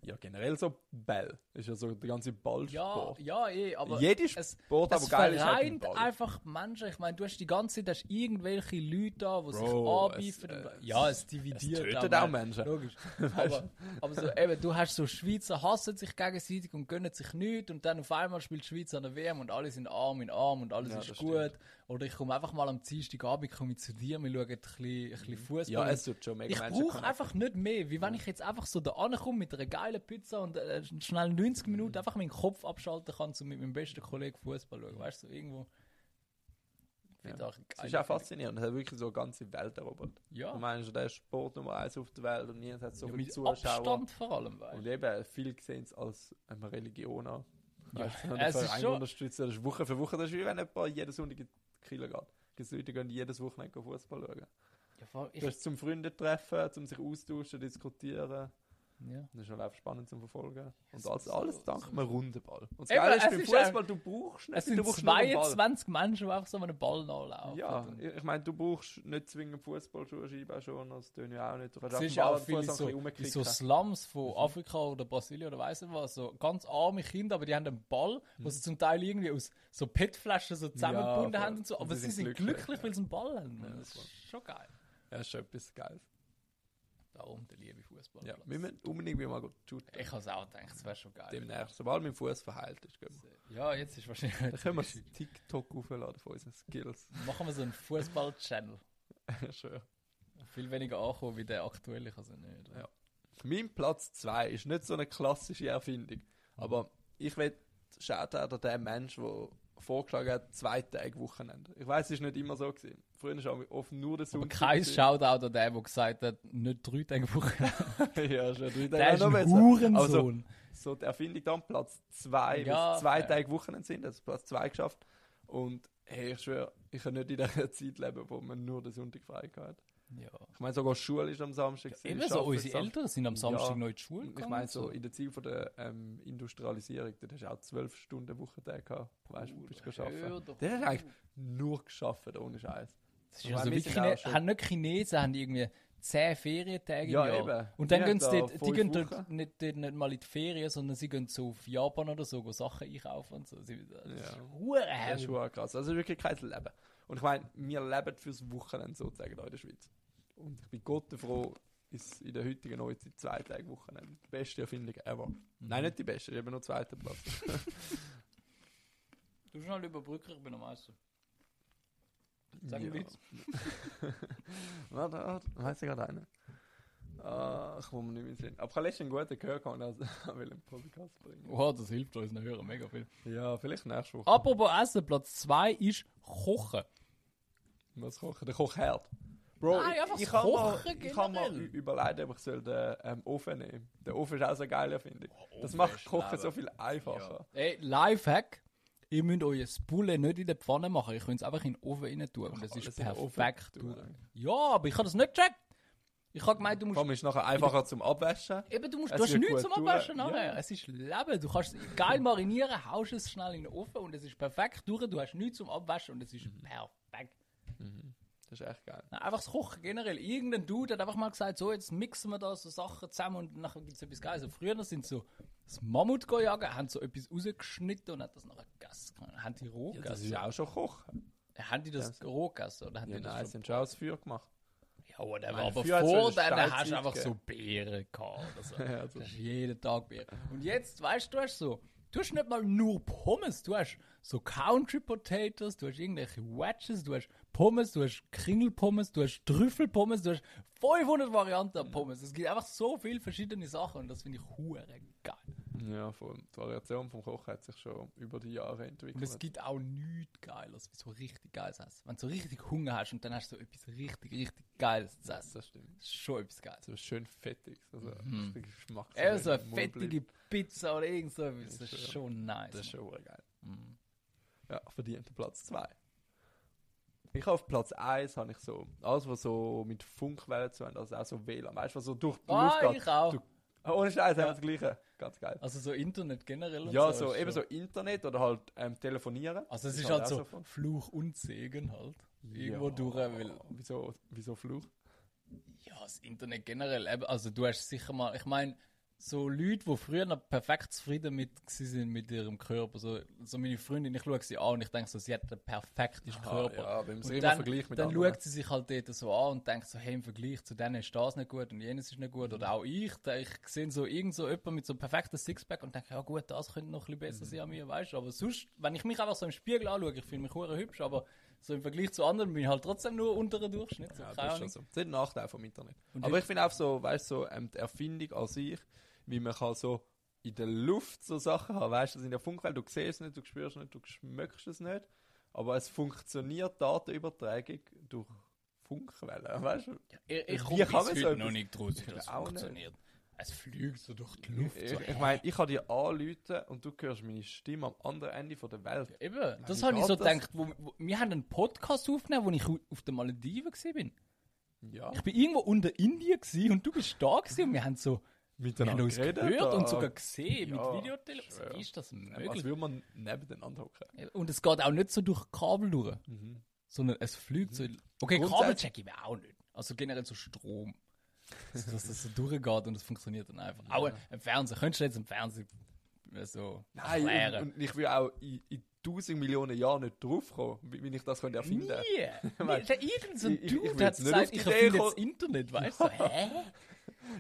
Ja, generell so Ball. Ist ja so der ganze Ja, Ballsport. ja, eh, aber. Jede es, Sport, es aber geil ist halt ein Ball. einfach Menschen. Ich meine, du hast die ganze Zeit hast irgendwelche Leute da, die sich anbieten. es, äh, ja, es Es dividiert tötet auch Menschen. Logisch. <laughs> aber, aber so, eben, du hast so Schweizer hassen sich gegenseitig und gönnen sich nichts und dann auf einmal spielt die Schweiz an der WM und alle sind Arm in Arm und alles Ja, ist gut. Oder ich komme einfach mal am Dienstagabend komme ich zu dir, wir schauen ein bisschen, ein bisschen Fußball. Ja, es tut schon mega ich brauche einfach nicht mehr, wie wenn ich jetzt einfach so da ankomme mit einer geilen Pizza und äh, schnell 90 Minuten einfach meinen Kopf abschalten kann, um mit meinem besten Kollegen Fußball schauen. Weißt du, so irgendwo. Ja. Es ist auch faszinierend. Es hat wirklich so eine ganze Welt erobert. Ja, Du meinst, der ist Sport Nummer 1 auf der Welt und nie hat so ja viele Zuschauer. Abstand vor allem. Weißt. Und eben, viele sehen es als eine Religion an. Ja, <laughs> es ist schon- unterstützen, das ist Woche für Woche. Das ist wie wenn jemand jeden Sonntag die Kirche geht. Gibt Leute, die gehen jedes Wochenende Fußball schauen. Ja, vor allem, ich, Das ist zum Freunde treffen, zum sich austauschen, diskutieren. Ja. Das ist halt einfach spannend zum Verfolgen. Und alles, alles dank einem runden Ball. Und das Eben, Geile ist beim Fußball, du brauchst nicht, Es du sind brauchst einen Ball. 22 Menschen, die einfach so einen Ball nachlaufen. Ja, Und ich meine, du brauchst nicht zwingend Fußballschuhe, Scheibe schon, das tun ja auch nicht. Du kannst Es ist ja auch Fuß so, so. Slums von Afrika oder Brasilien oder weiss nicht was, so ganz arme Kinder, aber die haben einen Ball, wo sie zum Teil irgendwie aus so PET-Flaschen so zusammengebunden voll. haben und so, Und aber sie sie sind glücklich, glücklich, weil sie einen Ball haben. Ja, das ist schon geil. Ja, ist schon etwas Geiles. Darum der liebe Fußball. Ja, wir müssen unbedingt mal gut shooten. ich habe es auch gedacht, das wäre schon geil. Demnächst, sobald mein Fuß verheilt ist, gehen wir. Ja, jetzt ist wahrscheinlich. Dann können wir das <laughs> TikTok aufladen von unseren Skills. Machen wir so einen Fußball-Channel. <laughs> Schön. Viel weniger ankommen wie der aktuelle, ich also nicht. Ja. Mein Platz 2 ist nicht so eine klassische Erfindung. Aber ich will Shoutout an den Mensch, der vorgeschlagen hat, zwei Tage Wochenende. Ich weiß, es ist nicht immer so gewesen. Früher war oft nur der Aber Sonntag. kein. Shoutout an den, der gesagt hat, nicht drei Tage Woche. <laughs> ja, schon drei Tage Der ist noch ein. Hurensohn. Also, so die Erfindung dann Platz 2, Ja, ja, zwei fair. Tage Wochenende sind, also Platz 2 geschafft. Und hey, ich schwöre, ich kann nicht in dieser <laughs> Zeit leben, wo man nur den Sonntag frei hat. ja. Ich meine, sogar Schule ist am Samstag. gewesen, Eben ich so, unsere Eltern sind am Samstag Ja. noch in die Schule Ich gegangen. meine, so in der Zeit von der ähm, Industrialisierung, da hast du auch 12 Stunden Wochentag gehabt. Weißt du, bist du doch Der hat eigentlich nur geschafft, ohne Scheiß. Das ist also wie Chine haben nicht Chinesen haben irgendwie zehn Ferientage Ja, im Jahr. eben. Und dann Die gehen sie da dort, die gehen dort nicht, dort nicht mal in die Ferien, sondern sie gehen so auf Japan oder so, go Sachen einkaufen und so. Sie, das ist Ja. Das ist schon krass. Also wirklich kein Leben. Und ich meine, wir leben fürs Wochenende sozusagen in der Schweiz. Und ich bin Gott froh, ist in der heutigen Neuzeit zwei Tage Wochenende. Die beste Erfindung ever. Mhm. Nein, nicht die beste, ich habe nur zweiten Platz. <laughs> <laughs> Du schnell überbrücken, ich bin am Meister. Sag einen Ja. Witz. <laughs> warte, warte, weiss ich gerade. Ah, ich muss mir nicht mehr sehen. Aber letztens einen guten gehört und also will einen Podcast bringen. Wow, das hilft uns hören mega viel. Ja, vielleicht nächste Woche. Apropos Essen, Platz 2 ist Kochen. Was kochen? Der Kochherd. Bro, Nein, ich, einfach ich das habe mal, ich habe mal generell. ü- überlegt, ob ich soll den ähm, Ofen nehmen Der Ofen ist auch so geil, finde ich. Das Ofen macht Kochen so viel einfacher. Ey, Lifehack. Ihr müsst euer Bulle nicht in der Pfanne machen. Ich könnt es einfach in den Ofen rein tun. Und das ist perfekt. Ja, aber ich habe das nicht gecheckt. Ich habe gemeint, du musst Komm, ist nachher einfacher zum Abwaschen. Eben, du, musst, Es du hast nichts zum Abwaschen nachher. ja. Es ist Leben. Du kannst es geil marinieren, haust es schnell in den Ofen und es ist perfekt durch. Du hast nichts zum Abwaschen und es ist perfekt. Das ist echt geil. Nein, einfach das Kochen generell. Irgendein Dude hat einfach mal gesagt, so, jetzt mixen wir da so Sachen zusammen und nachher gibt es etwas Geiles. Also früher sind so das Mammut gejagen, haben so etwas rausgeschnitten und hat das nachher gegessen. Haben die roh Ja, das ist ja auch schon Kochen. haben die das roh gegessen? Oder haben Ja, die das nein, schon das Feuer gemacht. Ja, whatever. Meine, Aber vor dann hast du einfach so Beeren gehabt oder so. <laughs> Ja, du das- hast jeden Tag Beeren. Und jetzt, weißt du, du hast so, du hast nicht mal nur Pommes, du hast so Country Potatoes, du hast irgendwelche Wedges, du hast Pommes, du hast Kringelpommes, du hast Trüffelpommes, du hast 500 Varianten an Pommes. Es gibt einfach so viele verschiedene Sachen und das finde ich hure geil. Ja, voll. Die Variation vom Kochen hat sich schon über die Jahre entwickelt. Und es gibt auch nichts Geiles, wie so richtig geiles Essen. Wenn du so richtig Hunger hast und dann hast du so etwas richtig, richtig Geiles zu essen. das stimmt. Das ist schon etwas Geiles. So schön fettig. Also richtig Geschmack. Eben so eine fettige bleibt. Pizza oder irgend so etwas. Das ist ist schon nice. Das ist schon geil. Mhm. Ja, verdient Platz 2. Ich habe auf Platz 1 habe ich so, alles was so mit Funkwellen zu haben, also auch so WLAN, weißt du, was so durch die Ah, Luft geht. ich auch. Du, Ah, ohne Scheiß Ja. haben wir das gleiche. Ganz geil. Also so Internet generell Ja, so. so, ist eben so Internet oder halt ähm, telefonieren. Also es Das ist halt halt so von- Fluch und Segen halt. Irgendwo Ja, durch, weil Wieso, wieso Fluch? ja, das Internet generell, eben, also du hast sicher mal, ich meine, so Leute, die früher noch perfekt zufrieden mit sind mit ihrem Körper, so, so meine Freundin, ich schaue sie an und ich denke so, sie hat den perfektesten Körper. Ja, wenn man dann, vergleicht mit dann anderen. schaut sie sich halt dort so an und denkt so, hey, im Vergleich zu denen ist das nicht gut und jenes ist nicht gut. Mhm. Oder auch ich, ich sehe so irgend so jemanden mit so einem perfekten Sixpack und denke, ja gut, das könnte noch ein bisschen Mhm. besser sein an mir, weißt du. Aber sonst, wenn ich mich einfach so im Spiegel anschaue, ich finde mich hübsch, aber so im Vergleich zu anderen bin ich halt trotzdem nur unter dem Durchschnitt. So, Ja, das ist schon so. Das ist ein Nachteil vom Internet. Und Aber ich- ich finde auch so, weißt du, so, ähm, die Erfindung an sich, wie man kann so in der Luft so Sachen haben, weißt du, das in der Funkwelt, du siehst es nicht, du spürst es nicht, du schmeckst es nicht, aber es funktioniert Datenübertragung durch Funkwellen, <laughs> weißt du? Ich, ich Wie komme kann bis heute noch nicht draus, wie das auch nicht. funktioniert. Es fliegt so durch die Luft. Ich, so, ich meine, ich kann dir anrufen und du hörst meine Stimme am anderen Ende von der Welt. Eben, das wie habe ich so das? gedacht. Wo, wo, wir haben einen Podcast aufgenommen, wo ich au- auf den Malediven war. Ja, Ich bin irgendwo unter Indien und du bist da und wir haben so wir haben miteinander uns gehört und sogar gesehen Ja, mit Videotelefon. Wie ist das möglich? will man nebeneinander hocken? Und es geht auch nicht so durch Kabel durch, sondern es fliegt so. Okay, Kabel check ich mir auch nicht. Also generell so Strom. Dass das so durchgeht und es funktioniert dann einfach. Auch im Fernsehen. Könntest du jetzt im Fernsehen äh, so Nein, erklären? und, und ich will auch in, in tausend Millionen Jahren nicht draufkommen, wie, wie ich das könnte erfinden könnte. Nie! <laughs> Irgend so ein Dude hat gesagt, ich erfinde kommen. Internet, weißt du? So, <laughs> hä?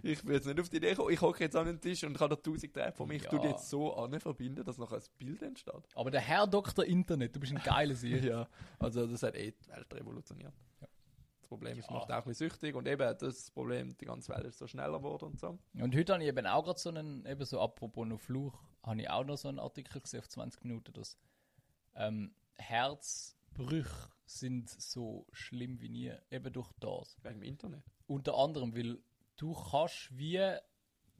Ich will jetzt nicht auf die Idee kommen, ich hocke jetzt an den Tisch und kann da tausend Tränen von mir. Ich Ja. tue die jetzt so an verbinden, dass nachher ein Bild entsteht. Aber der Herr Dr. Internet, du bist ein geiler Sieg. <laughs> Ja, also das hat eh die Welt revolutioniert. Das Problem ist, es Ja. macht auch ein bisschen süchtig und eben das Problem, die ganze Welt ist so schneller geworden und so. Und heute habe ich eben auch gerade so einen, eben so apropos noch Fluch, habe ich auch noch so einen Artikel gesehen auf 20 Minuten, dass ähm, Herzbrüche sind so schlimm wie nie, eben durch das. Wegen dem Internet. Unter anderem, weil du kannst wie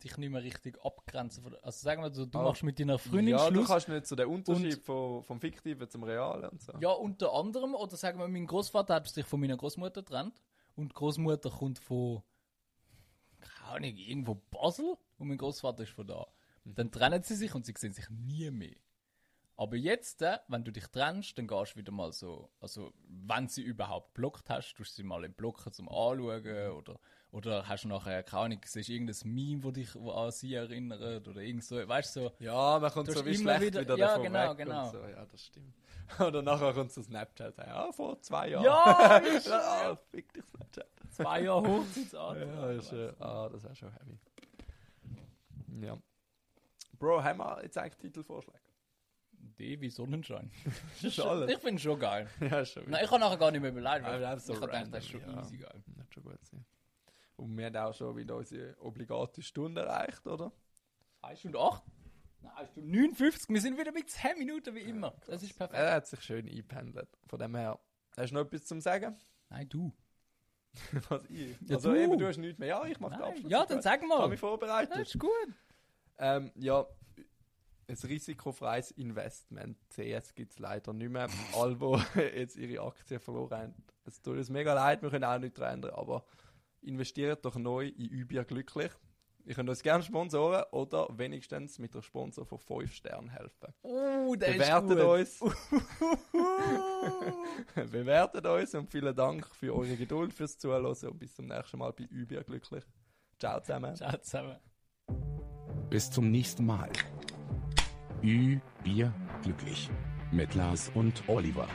dich nicht mehr richtig abgrenzen. Also sagen wir so, du Ah. machst mit deiner Freundin ja, du Schluss. kannst nicht so den Unterschied von, vom Fiktiven zum Realen und so. Ja, unter anderem, oder sagen wir, mein Großvater hat sich von meiner Großmutter getrennt und die Großmutter kommt von, keine Ahnung, irgendwo Basel und mein Großvater ist von da. Dann trennen sie sich und sie sehen sich nie mehr. Aber jetzt, äh, wenn du dich trennst, dann gehst du wieder mal so, also wenn sie überhaupt blockt hast, tust du sie mal im Blocken zum Anschauen oder, Oder hast du nachher, keine Ahnung, siehst du irgendein Meme, wo dich wo an sie erinnert? Oder irgend so, weißt du, so, Ja, man kommt so wie schlecht wieder- wieder, ja, davon genau, weg genau. So. Ja, das stimmt. <laughs> Oder nachher kommt so Snapchat. Ja, vor zwei Jahren. Ja, <laughs> ist ah, fick dich Snapchat. zwei Jahre Hochzeitsalter. <laughs> Ja, ist, äh, ah, das wäre schon heavy. Ja. Bro, haben wir jetzt eigentlich Titelvorschläge? D wie Sonnenschein. Das ist alles. Ich finde schon geil. Ja, ist schon Nein, ich kann nachher gar nicht mehr beleidigen. Ja, das ist ich habe gedacht, das ist schon ja. easy geil. Wird schon gut sein. Und wir haben auch schon wieder unsere obligate Stunde erreicht, oder? 1 Stunde 8? Nein, 1 Stunde 59. Wir sind wieder mit 10 Minuten wie immer. Das ist perfekt. Er hat sich schön eingependelt. Von dem her. Hast du noch etwas zum Sagen? Nein, du. <laughs> Was ich? Ja, also du. eben, du hast nichts mehr. Ja, ich mache den. Abschluss. Ja, dann sag Ich habe mal. mich vorbereitet. Das ist gut. Ähm, ja, ein risikofreies Investment. CS gibt es leider nicht mehr. <laughs> Alle, <laughs> die jetzt ihre Aktien verloren haben, es tut uns mega leid, wir können auch nichts daran ändern, aber investiert doch neu in Übier glücklich. Ihr könnt uns gerne sponsoren oder wenigstens mit der Sponsor von 5 Sternen helfen. Oh, der Bewertet ist gut. uns. <laughs> Bewertet uns und vielen Dank für eure Geduld, fürs Zuhören und bis zum nächsten Mal bei Übier glücklich. Ciao zusammen. Ciao zusammen. Bis zum nächsten Mal. Ü, Bier, glücklich. Mit Lars und Oliver.